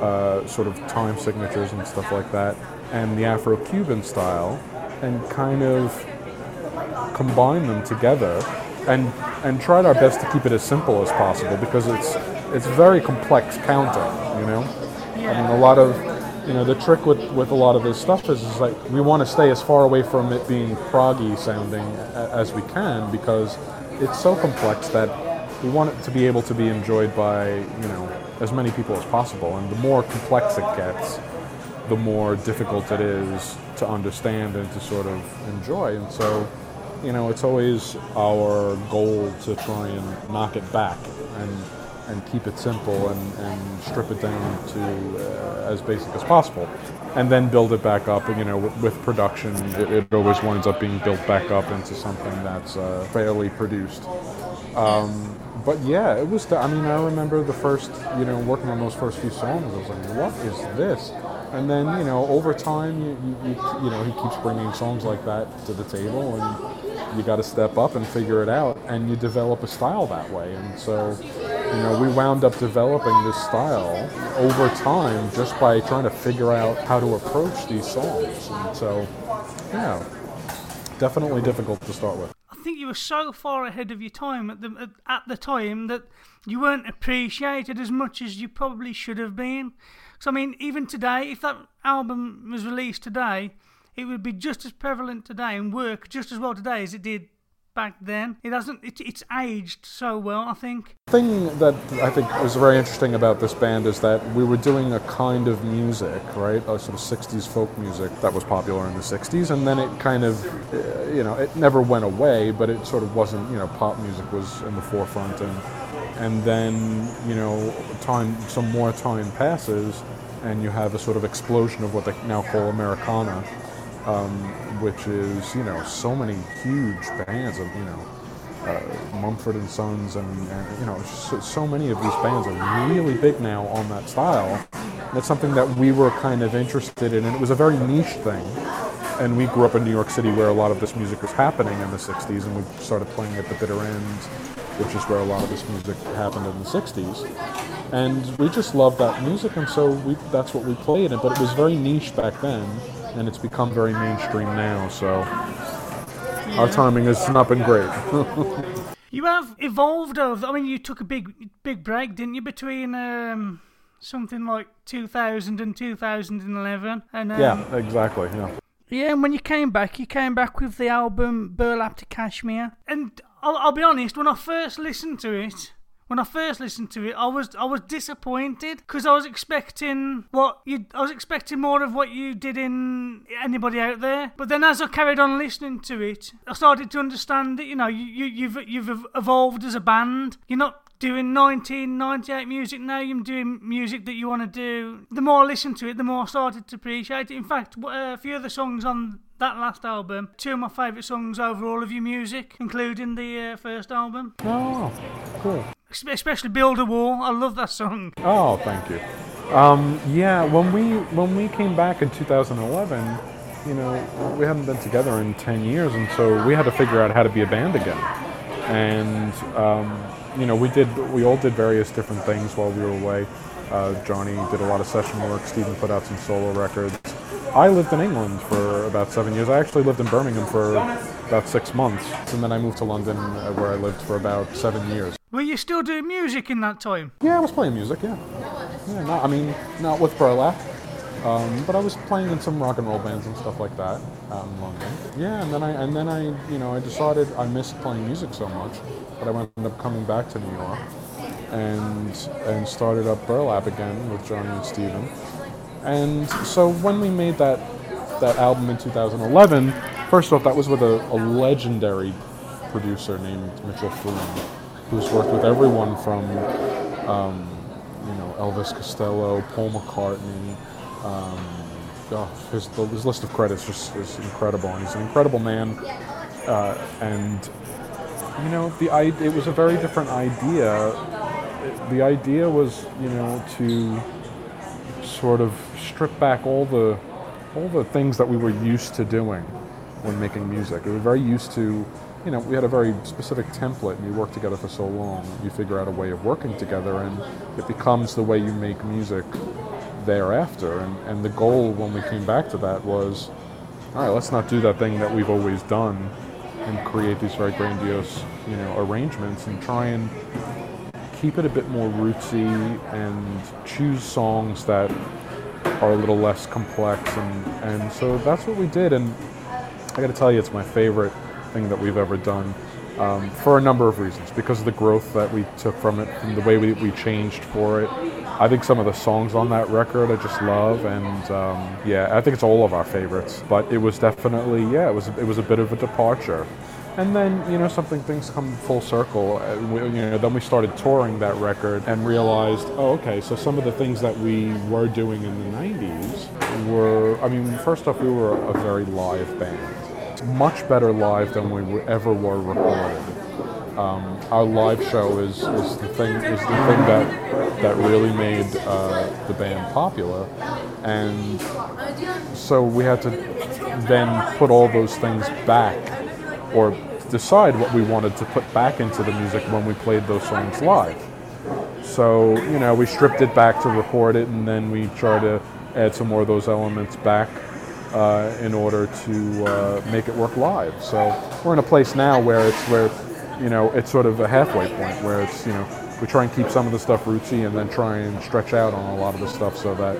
uh, sort of time signatures and stuff like that, and the Afro Cuban style, and kind of combine them together and and tried our best to keep it as simple as possible because it's it's very complex counting, you know. Yeah. I mean, a lot of you know the trick with with a lot of this stuff is, is like we want to stay as far away from it being proggy sounding a- as we can because it's so complex that we want it to be able to be enjoyed by you know as many people as possible and the more complex it gets the more difficult it is to understand and to sort of enjoy. And so, you know, it's always our goal to try and knock it back and and keep it simple and, and strip it down to uh, as basic as possible. And then build it back up And you know with, with production it, it, always winds up being built back up into something that's uh, fairly produced. Um, but yeah it was the, i mean i remember the first you know working on those first few songs i was like what is this? And then you know over time you, you, you, you know he keeps bringing songs like that to the table and you got to step up and figure it out and you develop a style that way and so you know, we wound up developing this style over time just by trying to figure out how to approach these songs. And so, yeah, definitely difficult to start with. I think you were so far ahead of your time at the at the time that you weren't appreciated as much as you probably should have been. So I mean, even today, if that album was released today, it would be just as prevalent today and work just as well today as it did back then. It hasn't. It, it's aged so well, I think. The thing that I think was very interesting about this band is that we were doing a kind of music, right? A sort of '60s folk music that was popular in the '60s, and then it kind of, uh, you know, it never went away, but it sort of wasn't. You know, pop music was in the forefront, and and then you know, time some more time passes, and you have a sort of explosion of what they now call Americana um, which is you know so many huge bands of you know uh, Mumford and Sons and, and you know so, so, many of these bands are really big now on that style. That's something that we were kind of interested in, and it was a very niche thing. And we grew up in New York City, where a lot of this music was happening in the '60s, and we started playing at the bitter end, which is where a lot of this music happened in the '60s. And we just loved that music, and so we, that's what we played. But it was very niche back then and it's become very mainstream now. So yeah. our timing has not been great. [laughs] you have evolved over. I mean, you took a big big break, didn't you, between um, something like 2000 and 2011? And um, yeah, exactly. Yeah. Yeah, and when you came back, you came back with the album Burlap to Cashmere. And I'll, I'll be honest, when I first listened to it, when I first listened to it, I was I was disappointed because I was expecting what you I was expecting more of what you did in anybody out there. But then as I carried on listening to it, I started to understand that you know you, you you've you've evolved as a band. You're not doing 1998 music now. You're doing music that you want to do. The more I listened to it, the more I started to appreciate it. In fact, a few of the songs on that last album, two of my favourite songs over all of your music, including the uh, first album. Oh, cool especially "Build a Wall." I love that song. Oh, thank you. Um, yeah, when we when we came back in 2011, you know, we hadn't been together in 10 years, and so we had to figure out how to be a band again. And um, you know, we did we all did various different things while we were away. Uh, Johnny did a lot of session work. Stephen put out some solo records. I lived in England for about seven years. I actually lived in Birmingham for about six months, and then I moved to London, uh, where I lived for about seven years. Were you still doing music in that time? Yeah, I was playing music. Yeah, yeah. Not, I mean, not with burlap, um, but I was playing in some rock and roll bands and stuff like that out in London. Yeah, and then I and then I, you know, I decided I missed playing music so much that I ended up coming back to New York and and started up burlap again with Johnny and Steven. And so when we made that that album in 2011, first off, that was with a, a legendary producer named Mitchell Froom who's worked with everyone from, um, you know, Elvis Costello, Paul McCartney. Um, oh, his, his list of credits just is incredible, and he's an incredible man. Uh, and you know, the it was a very different idea. The idea was, you know, to sort of strip back all the all the things that we were used to doing when making music. We were very used to you know, we had a very specific template and you work together for so long, you figure out a way of working together and it becomes the way you make music thereafter. And, and the goal when we came back to that was, all right, let's not do that thing that we've always done and create these very grandiose, you know, arrangements and try and keep it a bit more rootsy and choose songs that are a little less complex and, and so that's what we did and I gotta tell you it's my favorite thing that we've ever done um, for a number of reasons. Because of the growth that we took from it, and the way we, we changed for it, I think some of the songs on that record I just love, and um, yeah, I think it's all of our favorites. But it was definitely yeah, it was it was a bit of a departure. And then you know something things come full circle. Uh, we, you know, then we started touring that record and realized, oh, okay, so some of the things that we were doing in the '90s were. I mean, first off, we were a very live band, much better live than we ever were recorded. Um, our live show is, is the thing is the thing that that really made uh, the band popular, and so we had to then put all those things back, or decide what we wanted to put back into the music when we played those songs live. So you know we stripped it back to record it, and then we tried to add some more of those elements back uh, in order to uh, make it work live. So we're in a place now where it's where you know, it's sort of a halfway point where it's, you know, we try and keep some of the stuff rootsy and then try and stretch out on a lot of the stuff so that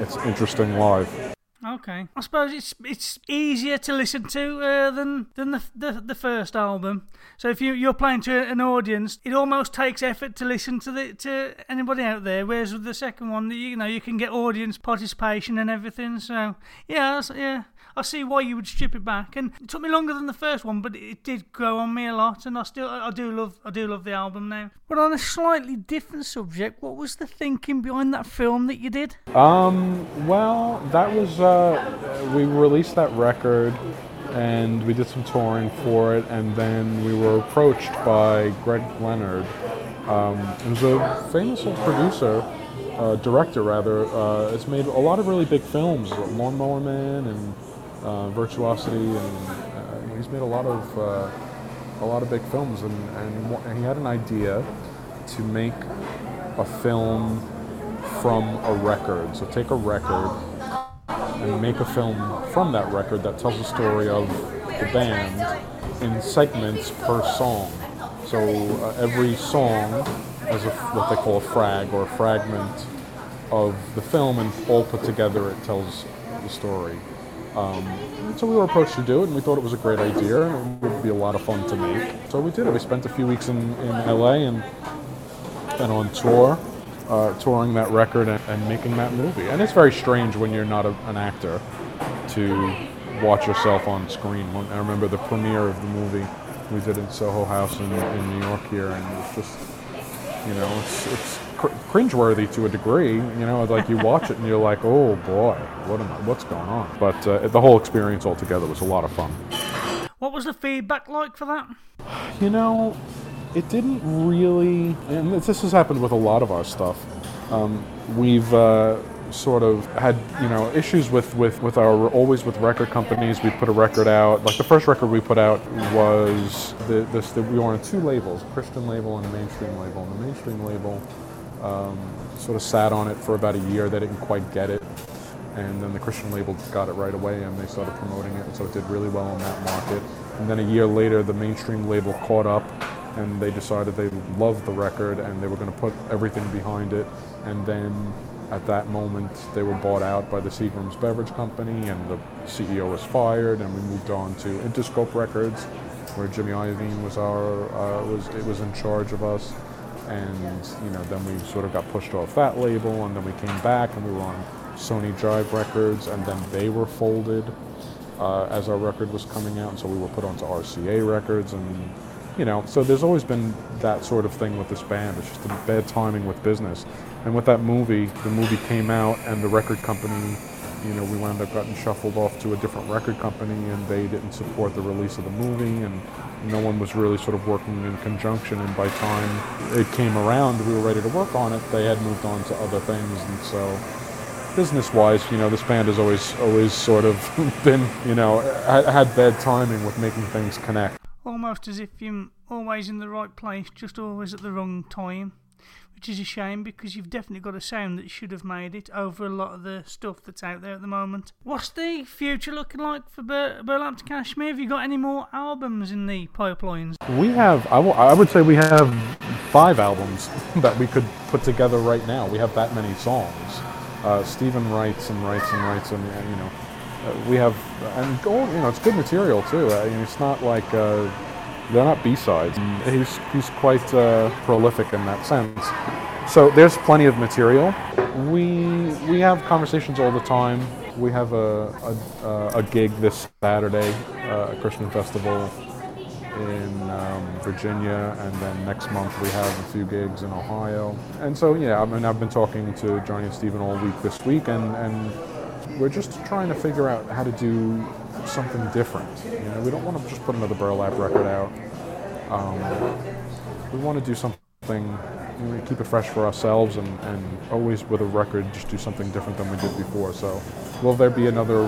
it's interesting live. Okay, I suppose it's it's easier to listen to uh, than than the, the the first album. So if you you're playing to an audience, it almost takes effort to listen to the to anybody out there. Whereas with the second one, you know, you can get audience participation and everything. So yeah, yeah. I see why you would strip it back, and it took me longer than the first one, but it did grow on me a lot, and I still I do love I do love the album now. But on a slightly different subject, what was the thinking behind that film that you did? Um, well, that was uh, we released that record, and we did some touring for it, and then we were approached by Brett Leonard, um, who's a famous producer. Uh, director rather, uh, has made a lot of really big films, Lawnmower Man and uh, Virtuosity, and uh, he's made a lot of uh, a lot of big films. And, and, and he had an idea to make a film from a record. So take a record and make a film from that record that tells the story of the band in segments per song. So uh, every song has a, what they call a frag or a fragment of the film, and all put together it tells the story. Um, so we were approached to do it, and we thought it was a great idea, and it would be a lot of fun to make. So we did it. We spent a few weeks in, in LA and and on tour, uh, touring that record and, and, making that movie. And it's very strange when you're not a, an actor to watch yourself on screen. When, I remember the premiere of the movie we did in Soho House in, in New York here, and it's just, you know, it's, it's cr- cringeworthy to a degree. You know, like you watch it and you're like, oh boy, what am I, what's going on? But uh, the whole experience altogether was a lot of fun. What was the feedback like for that? You know, it didn't really, and this has happened with a lot of our stuff. Um, we've uh, sort of had you know issues with, with, with our always with record companies. We put a record out. Like the first record we put out was the, this. The, we were on two labels, Christian label and a mainstream label. And the mainstream label um, sort of sat on it for about a year. They didn't quite get it. And then the Christian label got it right away and they started promoting it. And so it did really well in that market. And then a year later, the mainstream label caught up and they decided they loved the record and they were going to put everything behind it. And then at that moment, they were bought out by the Seagram's Beverage Company and the CEO was fired and we moved on to Interscope Records where Jimmy Iovine was our uh, was it was in charge of us and you know then we sort of got pushed off that label and then we came back and we were on Sony drive Records and then they were folded uh, as our record was coming out and so we were put onto RCA Records and you know so there's always been that sort of thing with this band. It's just a bad timing with business. And with that movie the movie came out and the record company you know, we wound up getting shuffled off to a different record company and they didn't support the release of the movie and no one was really sort of working in conjunction and by time it came around we were ready to work on it they had moved on to other things and so business wise you know this band has always always sort of [laughs] been you know had bad timing with making things connect. Almost as if you're always in the right place just always at the wrong time which is a shame because you've definitely got a sound that should have made it over a lot of the stuff that's out there at the moment. What's the future looking like for Bur- Burlap to Cashmere? Have you got any more albums in the pipelines? We have, I, w- I would say we have five albums [laughs] that we could put together right now. We have that many songs. Uh, Stephen writes and writes and writes, and uh, you know, uh, we have, and you know, it's good material too. I mean, it's not like uh, they're not B-sides. He's, he's quite uh, prolific in that sense. So there's plenty of material. We we have conversations all the time. We have a a, a gig this Saturday, uh, a Christian festival in um, Virginia, and then next month we have a few gigs in Ohio. And so yeah, I mean I've been talking to Johnny and Stephen all week this week, and and we're just trying to figure out how to do something different. You know, we don't want to just put another burlap record out. Um, we want to do something, you know, keep it fresh for ourselves, and, and always with a record, just do something different than we did before. So, will there be another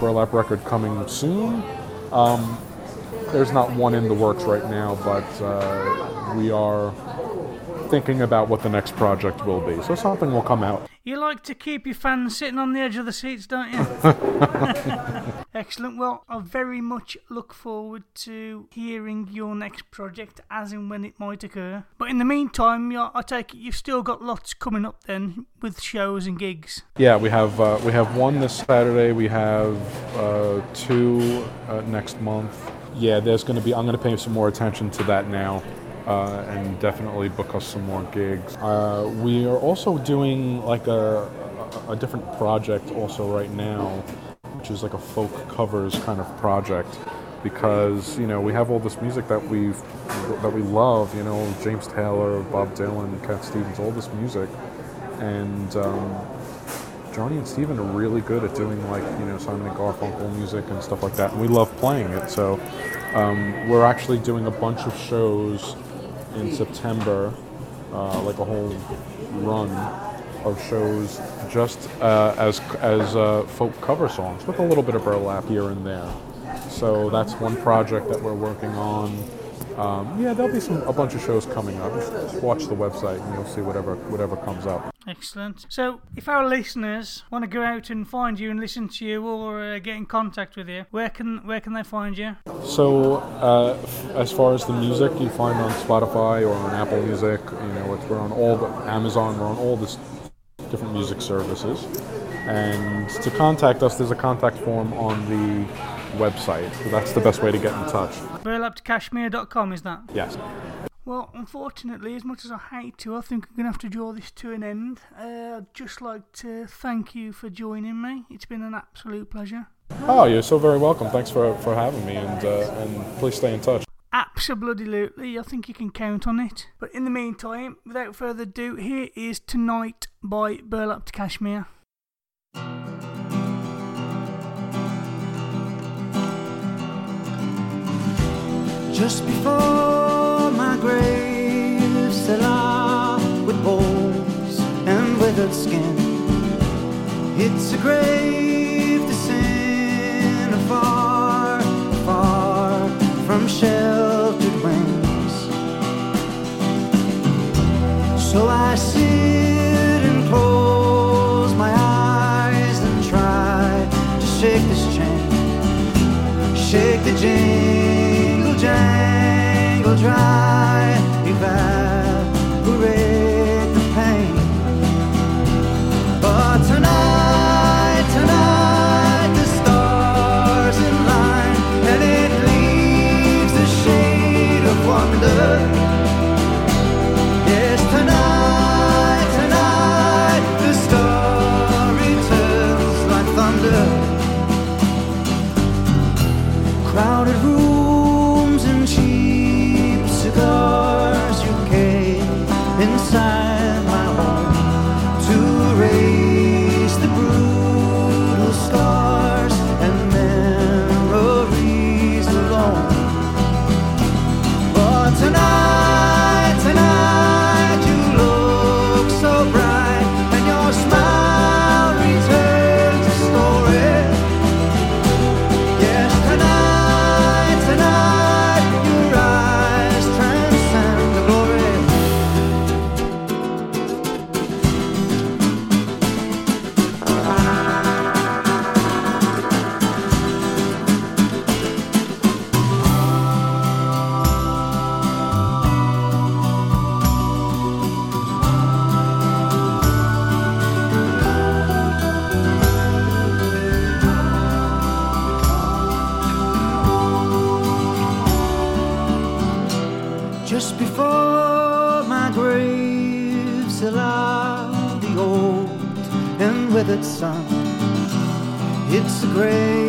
burlap record coming soon? Um, there's not one in the works right now, but uh, we are thinking about what the next project will be. So something will come out. You like to keep your fans sitting on the edge of the seats, don't you? [laughs] Excellent. Well, I very much look forward to hearing your next project as and when it might occur. But in the meantime, yeah, I take it you've still got lots coming up then with shows and gigs. Yeah, we have uh, we have one this Saturday. We have uh, two uh, next month. Yeah, there's going to be. I'm going to pay some more attention to that now uh, and definitely book us some more gigs. Uh, we are also doing like a, a, different project also right now, which is like a folk covers kind of project because you know we have all this music that we that we love. You know, James Taylor, Bob Dylan, Cat Stevens, all this music, and. Um, Johnny and Steven are really good at doing like you know Simon and Garfunkel music and stuff like that, and we love playing it. So um, we're actually doing a bunch of shows in September, uh, like a whole run of shows just uh, as as uh, folk cover songs with a little bit of burlap here and there. So that's one project that we're working on. Um, yeah, there'll be some a bunch of shows coming up. Just watch the website and you'll see whatever whatever comes up. Excellent. So, if our listeners want to go out and find you and listen to you or uh, get in contact with you, where can where can they find you? So, uh, as far as the music, you find on Spotify or on Apple Music. You know, we're on all the Amazon. We're on all the different music services. And to contact us, there's a contact form on the website. So that's the best way to get in touch. burlaptocashmere.com, is that? Yes. Well, unfortunately, as much as I hate to, I think I'm going to have to draw this to an end. Uh, I'd just like to thank you for joining me. It's been an absolute pleasure. Oh, you're so very welcome. Thanks for, for having me, and uh, and please stay in touch. Absolutely, I think you can count on it. But in the meantime, without further ado, here is Tonight by Burlap to Cashmere. Just before my grave, Selah, with bones and withered skin. It's a grave to sin afar, far from sheltered wings. So I sit jangle It's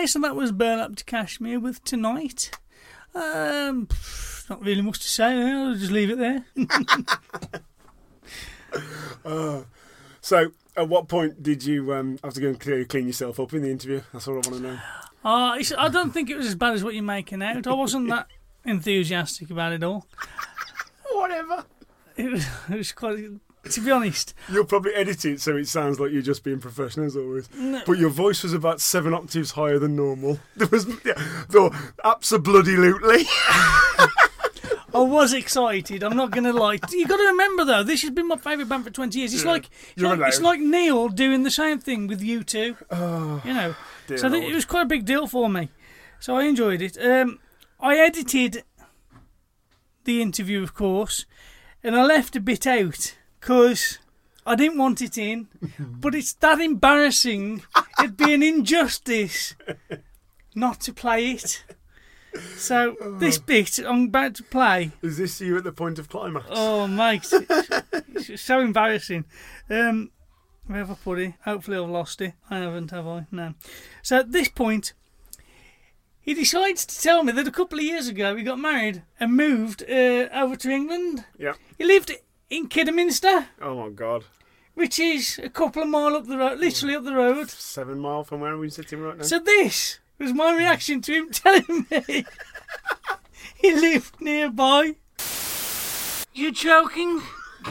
Okay, so that was Burlap to Cashmere with Tonight. Um, not really much to say. I'll just leave it there. [laughs] Uh, so, at what point did you um, have to go and clean clean yourself up in the interview? That's all I want to know. Uh, I don't think it was as bad as what you're making out. I wasn't that enthusiastic about it all. [laughs] Whatever. It was, it was quite. To be honest, You'll probably edit it so it sounds like you're just being professional as always. No. But your voice was about seven octaves higher than normal. [laughs] There was, yeah, though, absolutely. [laughs] I was excited. I'm not going to lie. You got to remember though, this has been my favourite band for 20 years. It's Yeah. like it's like, it's like Neil doing the same thing with you two. [sighs] Oh, you know, so th- it was quite a big deal for me. So I enjoyed it. Um, I edited the interview, of course, and I left a bit out because I didn't want it in. but it's that embarrassing. It'd be an injustice not to play it. So this bit I'm about to play. Is this you at the point of climax? Oh, mate, it's, it's so embarrassing. Um, where have I put it? Hopefully, I've lost it. I haven't, have I? No. So at this point, he decides to tell me that a couple of years ago he got married and moved uh, over to England. Yeah. He lived in Kidderminster, Oh my god. which is a couple of mile up the road, literally up the road. Seven mile from where we're sitting right now? So this was my reaction to him [laughs] telling me he lived nearby. You joking?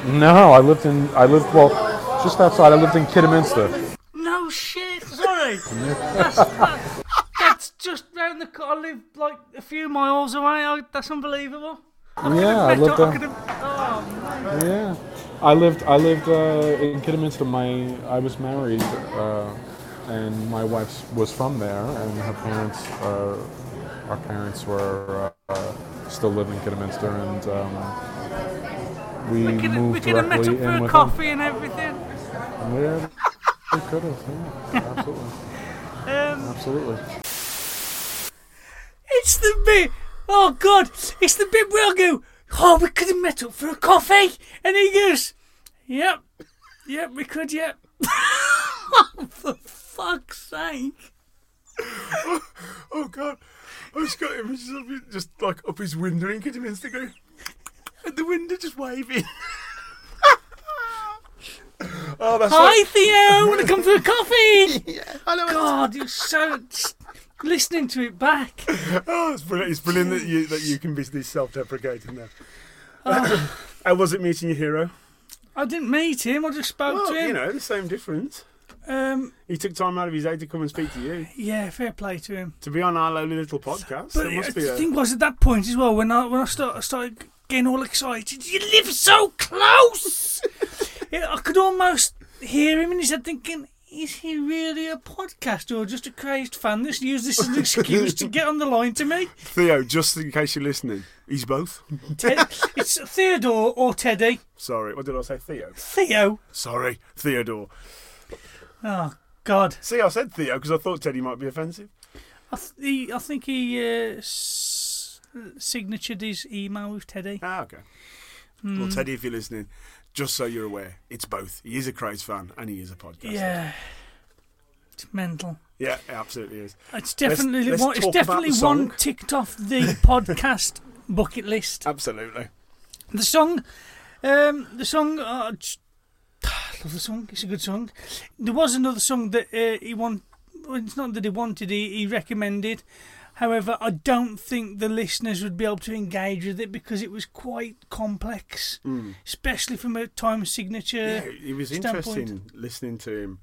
No, I lived in. I lived well, just outside. I lived in Kidderminster. No shit, sorry. [laughs] that's, that, that's just round the corner. I live like a few miles away. I, that's unbelievable. Yeah, I lived there. oh. Yeah, I lived. I lived uh, in Kidderminster. My I was married, uh, and my wife was from there, and her parents, uh, our parents were uh, still living in Kidderminster, and um, we, We could, moved we could have met directly up for in a with coffee and everything. Yeah, we could have. Yeah, absolutely, [laughs] Um, absolutely. it's the bit. Oh God! It's the bit where I go. Oh, we could have met up for a coffee, and he goes, "Yep, yep, we could, yep." [laughs] for fuck's sake! [laughs] oh god. Oh, I just got images of it just like up his window in Kidderminster going, And the window just waving. [laughs] oh, that's Hi, like- Theo. Want to come for a coffee? yeah, know. God, you're so listening to it back. [laughs] Oh, it's brilliant. It's brilliant that you that you can be this self-deprecating there. I wasn't meeting your hero? I didn't meet him. I just spoke Well, to him. you know, the same difference. Um, He took time out of his day to come and speak to you. yeah, fair play to him. To be on our lowly little podcast, But be the a. thing was, at that point as well, when I when I start, I started getting all excited, you live so close. [laughs] yeah, I could almost hear him his head thinking, is he really a podcaster or just a crazed fan that's used this as an excuse to get on the line to me? [laughs] Theo, just in case you're listening, he's both. Ted, it's Theodore or Teddy. Sorry, what did I say? Theo. Theo. Sorry, Theodore. Oh God. See, I said Theo because I thought Teddy might be offensive. I, th- he, I think he uh, s- signatured his email with Teddy. Ah, okay. Well, Mm. Teddy, if you're listening, just so you're aware, it's both. He is a Craze fan and he is a podcaster. Yeah. It's mental. Yeah, it absolutely is. It's definitely let's one. It's definitely one ticked off the [laughs] podcast bucket list. Absolutely. The song, um, the song. Uh, I [sighs] love the song. It's a good song. There was another song that uh, he want. well, It's not that he wanted. He, he recommended. However, I don't think the listeners would be able to engage with it because it was quite complex, Mm. especially from a time signature. Yeah, it was standpoint. interesting listening to him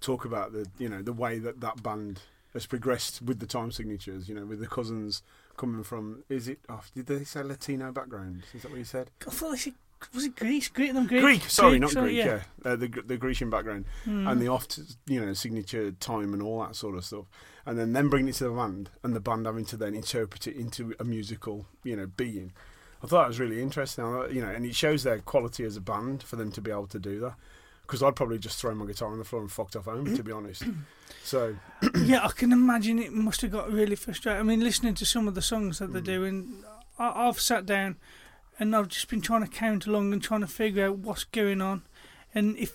talk about the you know the way that that band has progressed with the time signatures. You know, with the cousins coming from is it? Oh, did they say Latino background? Is that what you said? I thought they said, was it Greece? Greek, them Greek? Greek, sorry, not sorry, Greek. Yeah, Uh, the the Grecian background Mm. and the oft you know signature time and all that sort of stuff, and then then bringing it to the band and the band having to then interpret it into a musical you know being. I thought that was really interesting. You know, and it shows their quality as a band for them to be able to do that. Because I'd probably just throw my guitar on the floor and fucked off home, to be honest. [clears throat] So [clears throat] yeah, I can imagine it must have got really frustrating. I mean, listening to some of the songs that they're Mm. doing, I, I've sat down and I've just been trying to count along and trying to figure out what's going on. And if,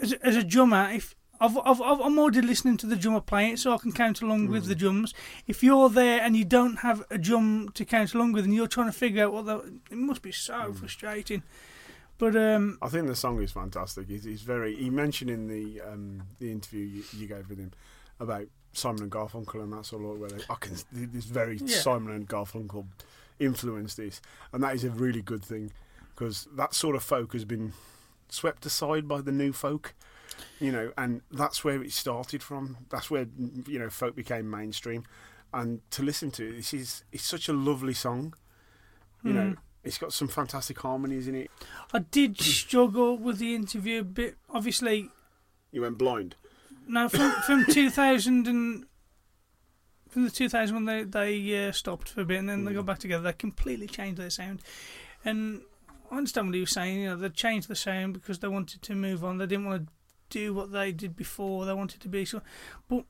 as, a- as a drummer, if I've, I've, I'm already listening to the drummer play it, so I can count along with Mm. the drums. If you're there and you don't have a drum to count along with, and you're trying to figure out what the, it must be so Mm. frustrating. But um, I think the song is fantastic. He's, he's very. He mentioned in the um, the interview you, you gave with him about Simon and Garfunkel and that sort of where they, I can this very Yeah. Simon and Garfunkel influenced this, and that is a really good thing because that sort of folk has been swept aside by the new folk, you know, and that's where it started from. That's where you know folk became mainstream, and to listen to it, this is it's such a lovely song, you know. Mm. It's got some fantastic harmonies in it. I did struggle with the interview a bit. Obviously, You went blind. No, from from two thousand and from the 2000s when they they uh, stopped for a bit and then they got back together, they completely changed their sound. And I understand what he was saying. You know, they changed the sound because they wanted to move on. They didn't want to do what they did before. They wanted to be so. But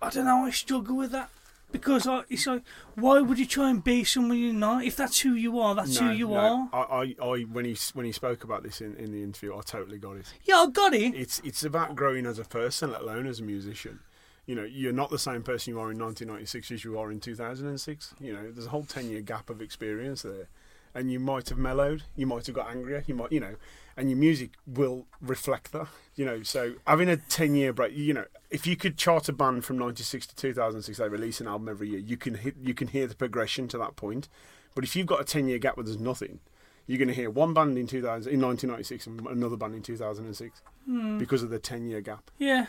I don't know. I struggle with that because I, it's like, why would you try and be someone you're not? If that's who you are, that's who you are. I, I, I, when he when he spoke about this in, in the interview, I totally got it. Yeah, I got it. It's it's about growing as a person, let alone as a musician. You know, you're not the same person you are in 1996 as you are in 2006. You know, there's a whole 10 year gap of experience there, and you might have mellowed, you might have got angrier, you might, you know, and your music will reflect that. You know, so having a 10 year break, you know, if you could chart a band from 96 to 2006, they release an album every year. You can hit, you can hear the progression to that point. But if you've got a 10 year gap where there's nothing, you're going to hear one band in 2000 in 1996 and another band in 2006 Hmm. because of the 10 year gap. Yeah,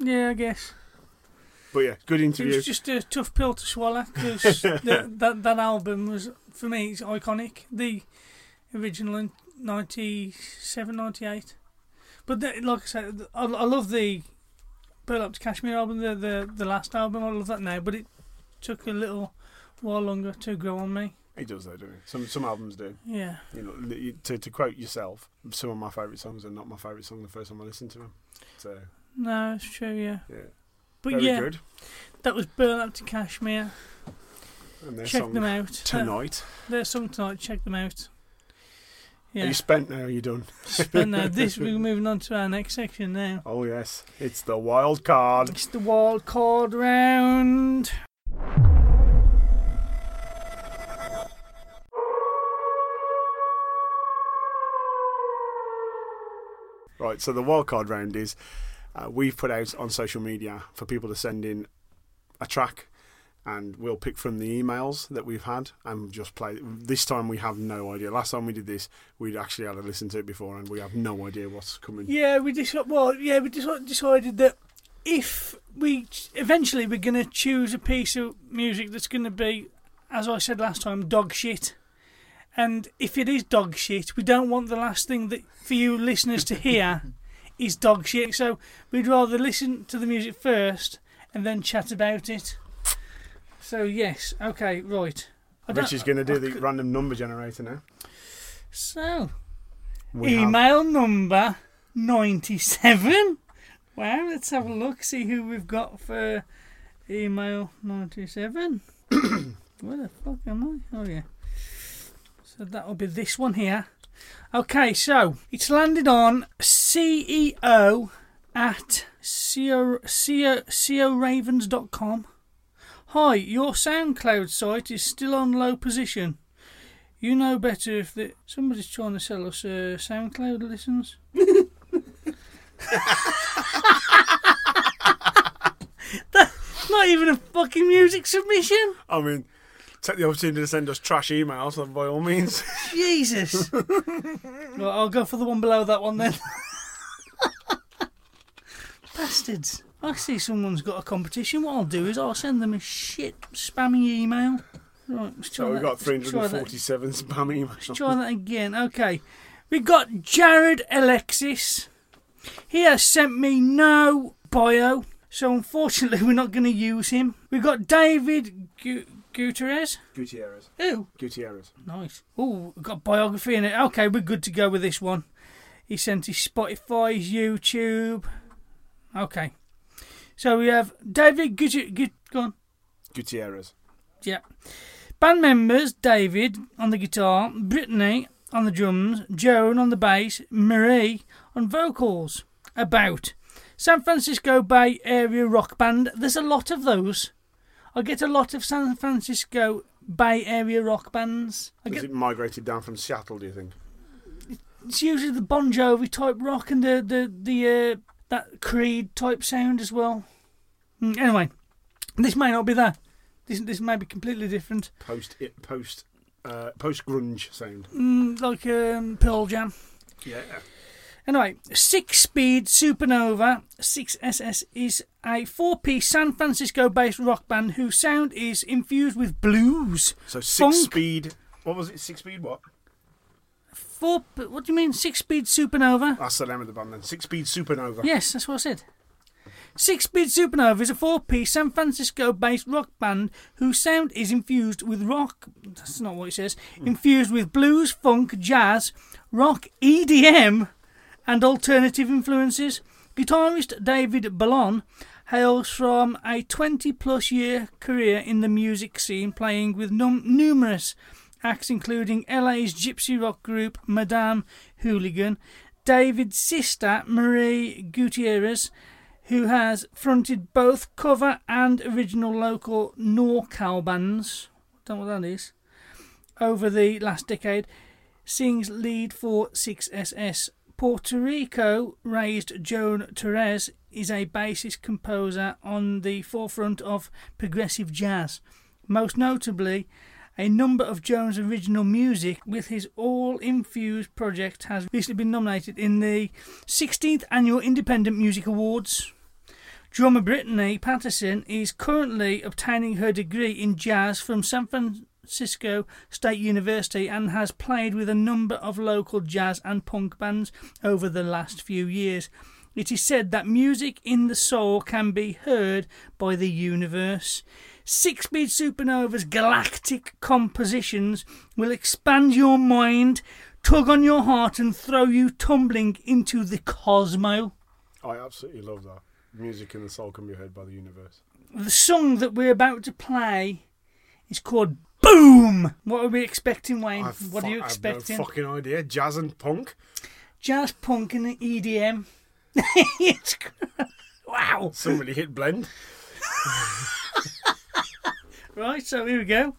yeah, I guess. But yeah, good interview. It was just a tough pill to swallow because [laughs] that, that that album was for me it's iconic. The original in 97, 98. But the, like I said, I, I love the Burlap to Cashmere album, the, the the last album. I love that now, but it took a little while longer to grow on me. He does though, doesn't he? Some some albums do. Yeah. You know, to to quote yourself, some of my favourite songs are not my favourite song the first time I listened to them. So No, it's true. Yeah. yeah, But Very yeah, good. that was Burlap to Cashmere. And their Check song them out uh, tonight. Their song tonight. Check them out. Are Yeah. you spent now? Are you done? Spent now. [laughs] This we're moving on to our next section now. Oh yes, it's the wild card. It's the wild card round. Right, so the wild card round is uh, we've put out on social media for people to send in a track, and we'll pick from the emails that we've had and just play. This time we have no idea. Last time we did this, we'd actually had to listen to it before, and we have no idea what's coming. Yeah, we decided. Well, yeah, we deci- decided that if we eventually we're going to choose a piece of music that's going to be, as I said last time, dog shit. And if it is dog shit, we don't want the last thing that for you listeners to hear [laughs] is dog shit. So we'd rather listen to the music first and then chat about it. So yes, okay, right. I Rich is going to do the random number generator now. So, We have- email number 97. Wow, let's have a look, see who we've got for email 97. [coughs] Where the fuck am I? Oh, yeah. So that'll be this one here. Okay, so it's landed on CEO at seoravens.com. Hi, your SoundCloud site is still on low position. You know better if the, somebody's trying to sell us uh, SoundCloud listens. That's [laughs] [laughs] not even a fucking music submission. I mean, take the opportunity to send us trash emails, then by all means. [laughs] Jesus. well, I'll go for the one below that one then. Bastards. I see someone's got a competition. What I'll do is I'll send them a shit spammy email. Right, let's try so we've got let's try that. 347 spam emails. Try that again. Okay. We got Jared Alexis. He has sent me no bio, so unfortunately [laughs] we're not going to use him. We've got David Gutierrez. Gutierrez. Who? Gutierrez. Nice. Oh, got biography in it. Okay, we're good to go with this one. He sent his Spotify, his YouTube. Okay. So we have David Gutierrez. Gut- go on. Gutierrez. Yeah. Band members David on the guitar, Brittany on the drums, Joan on the bass, Marie on vocals. About San Francisco Bay Area rock band. There's a lot of those. I get a lot of San Francisco Bay Area rock bands. I Has get it migrated down from Seattle, do you think? it's usually the Bon Jovi type rock and the the the uh, that Creed type sound as well. Mm, Anyway, this may not be that. This this may be completely different. Post it post uh, post grunge sound. Mm, like um, Pearl Jam. Yeah. Anyway, Six Speed Supernova 6SS is a four piece San Francisco based rock band whose sound is infused with blues. So six funk. speed. What was it? Six speed what? Four, what do you mean, Six Speed Supernova? That's the name of the band then. Six speed supernova. Yes, that's what I said. Six Speed Supernova is a four piece San Francisco based rock band whose sound is infused with rock. That's not what it says. Infused with blues, funk, jazz, rock, EDM, and alternative influences. Guitarist David Ballon hails from a 20 plus year career in the music scene, playing with num- numerous acts including LA's gypsy rock group Madame Hooligan, David's sister Marie Gutierrez, who has fronted both cover and original local NorCal bands. Don't know what that is. Over the last decade, sings lead for 6SS. Puerto Rico raised Joan Torres is a bassist composer on the forefront of progressive jazz. Most notably, a number of Jones' original music with his all infused project has recently been nominated in the 16th Annual Independent Music Awards. Drummer Brittany Patterson is currently obtaining her degree in jazz from San Francisco State University and has played with a number of local jazz and punk bands over the last few years. It is said that music in the soul can be heard by the universe. Six Speed Supernova's galactic compositions will expand your mind, tug on your heart, and throw you tumbling into the cosmo. I absolutely love that. Music in the soul can be heard by the universe. The song that we're about to play is called Boom! What are we expecting, Wayne? I what are fu- you I have expecting? no fucking idea. Jazz and punk. Jazz, punk, and EDM. [laughs] It's- wow! Somebody hit blend. [laughs] Right, so here we go.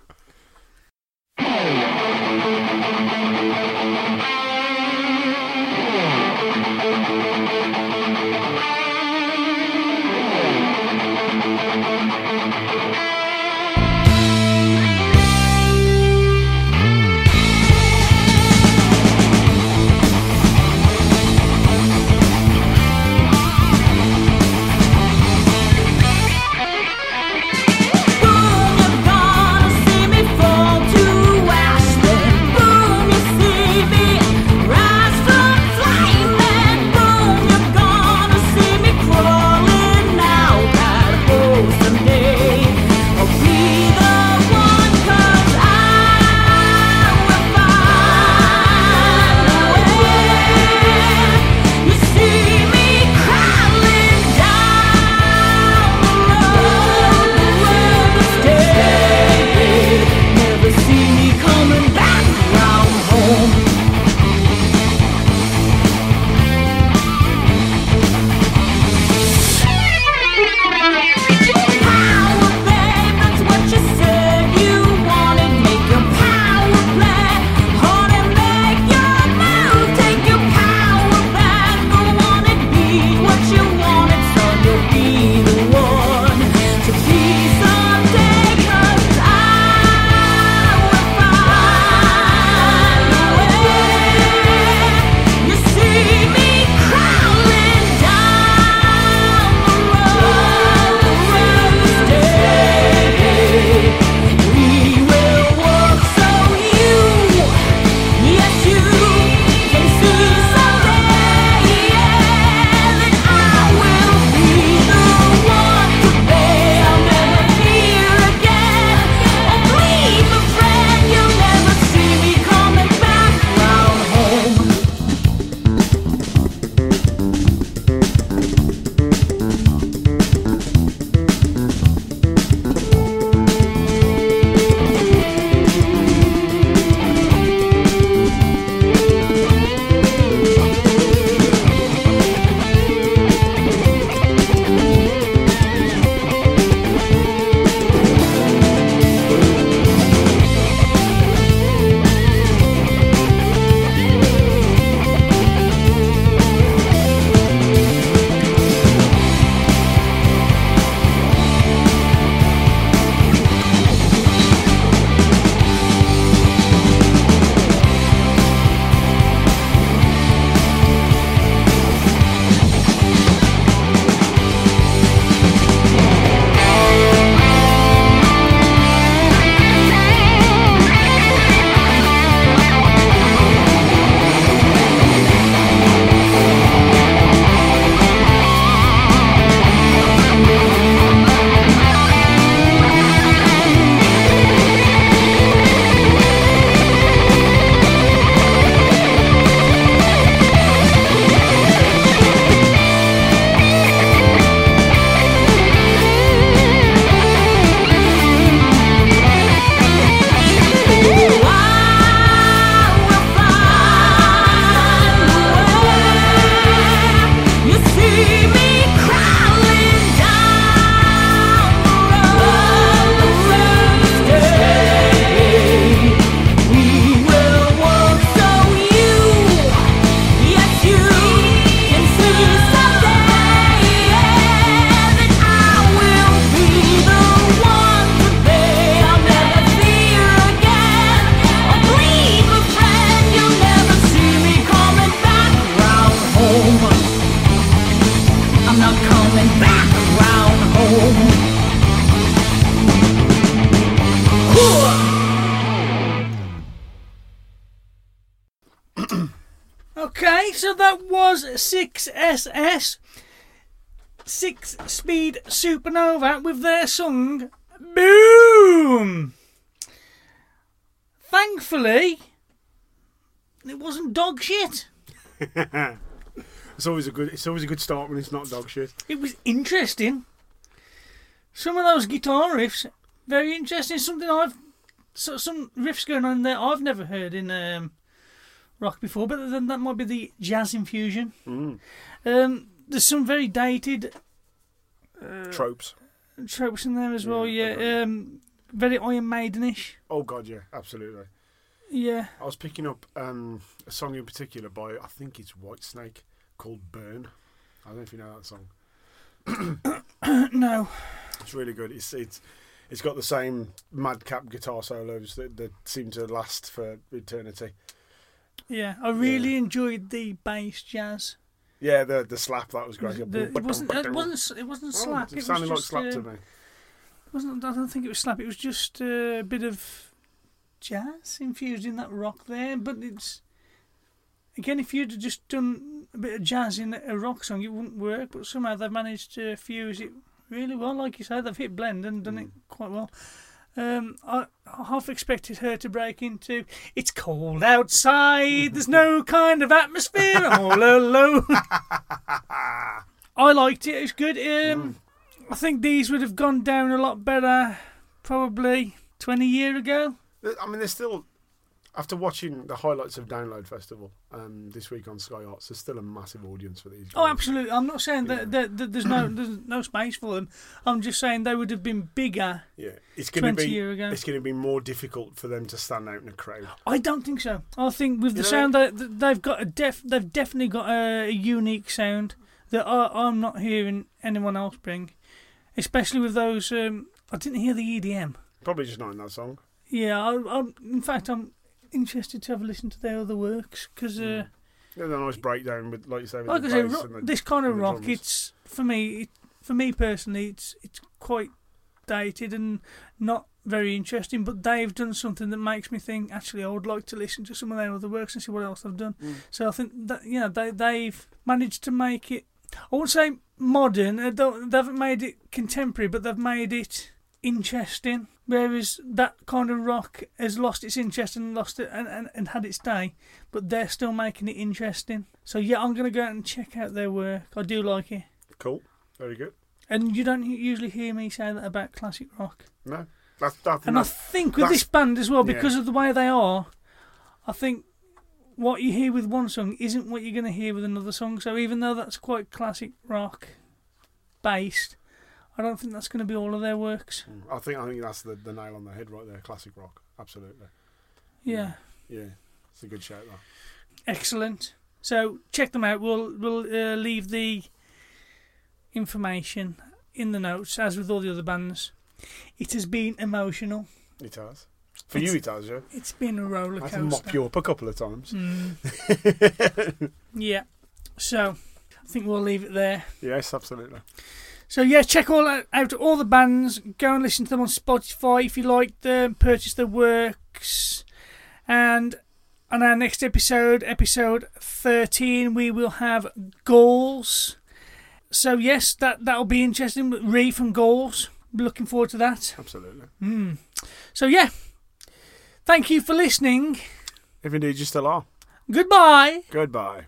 Supernova with their song Boom! Thankfully, it wasn't dog shit. [laughs] It's always a good. It's always a good start when it's not dog shit. It was interesting. Some of those guitar riffs, very interesting. Something I've, so, some riffs going on there I've never heard in um, rock before, but then that might be the jazz infusion. Mm. Um, there's some very dated uh, Tropes. tropes in there as well. Yeah, um, very Iron Maidenish. Oh god, yeah, absolutely. Yeah. I was picking up um, a song in particular by I think it's Whitesnake called "Burn." I don't know if you know that song. [coughs] no. It's really good. It's it's it's got the same madcap guitar solos that, that seem to last for eternity. Yeah, I really enjoyed the bass jazz. Yeah, the the slap that was great. The- it wasn't. It [laughs] wasn't. It wasn't Oh, slap. it it sounded was like slap uh, to me. It wasn't. I don't think it was slap. It was just a bit of jazz infused in that rock there. But it's again, if you'd have just done a bit of jazz in a rock song, it wouldn't work. But somehow they've managed to fuse it really well. Like you said, they've hit blend and done it quite well. Um, I, I half expected her to break into "It's cold outside. There's no [laughs] kind of atmosphere. I'm all alone." I liked it. It's good. Um, I think these would have gone down a lot better, probably twenty year ago. I mean, they're still after watching the highlights of Download Festival um, this week on Sky Arts, there's still a massive audience for these. Oh, absolutely. I'm not saying that, that, that there's no [clears throat] there's no space for them. I'm just saying they would have been bigger. Yeah, it's going to be year ago. it's going to be more difficult for them to stand out in a crowd. I don't think so. I think with the You sound that that they've got a def, they've definitely got a, unique sound that I, I'm not hearing anyone else bring, especially with those. Um, I didn't hear the EDM. Probably just not in that song. Yeah, I, I'm, in fact, I'm interested to have a listen to their other works because, uh, Yeah, a nice breakdown with, like you say, like I say, ro- the- this kind of rock, it's for me, it, for me personally, it's it's quite dated and not very interesting. But they've done something that makes me think. Actually, I would like to listen to some of their other works and see what else they've done. Mm. So I think that you know they they've managed to make it. I won't say modern. uh, don't- They haven't made it contemporary, but they've made it interesting. Whereas that kind of rock has lost its interest and lost it and, and, and had its day, but they're still making it interesting. So yeah, I'm gonna go out and check out their work. I do like it. Cool, very good. And you don't usually hear me say that about classic rock. No, that's that. And I think with this band as well, yeah. because of the way they are, I think what you hear with one song isn't what you're going to hear with another song. So even though that's quite classic rock based, I don't think that's going to be all of their works. I think I think that's the, the nail on the head right there. Classic rock, absolutely. Yeah, Yeah, it's a good shout. That. excellent. So check them out. We'll we'll uh, leave the information in the notes, as with all the other bands. It has been emotional. It has. For It's- you, it has, yeah. It's been a roller I had to mop you up a couple of times. Mm. [laughs] Yeah. So I think we'll leave it there. Yes, absolutely. So yeah, check all out, out all the bands. Go and listen to them on Spotify if you like them. Purchase their works. And on our next episode, episode thirteen, we will have goals. So yes, that that'll be interesting. Re from goals. Looking forward to that. Absolutely. Mm. So yeah, thank you for listening. If indeed you still are. Goodbye. Goodbye.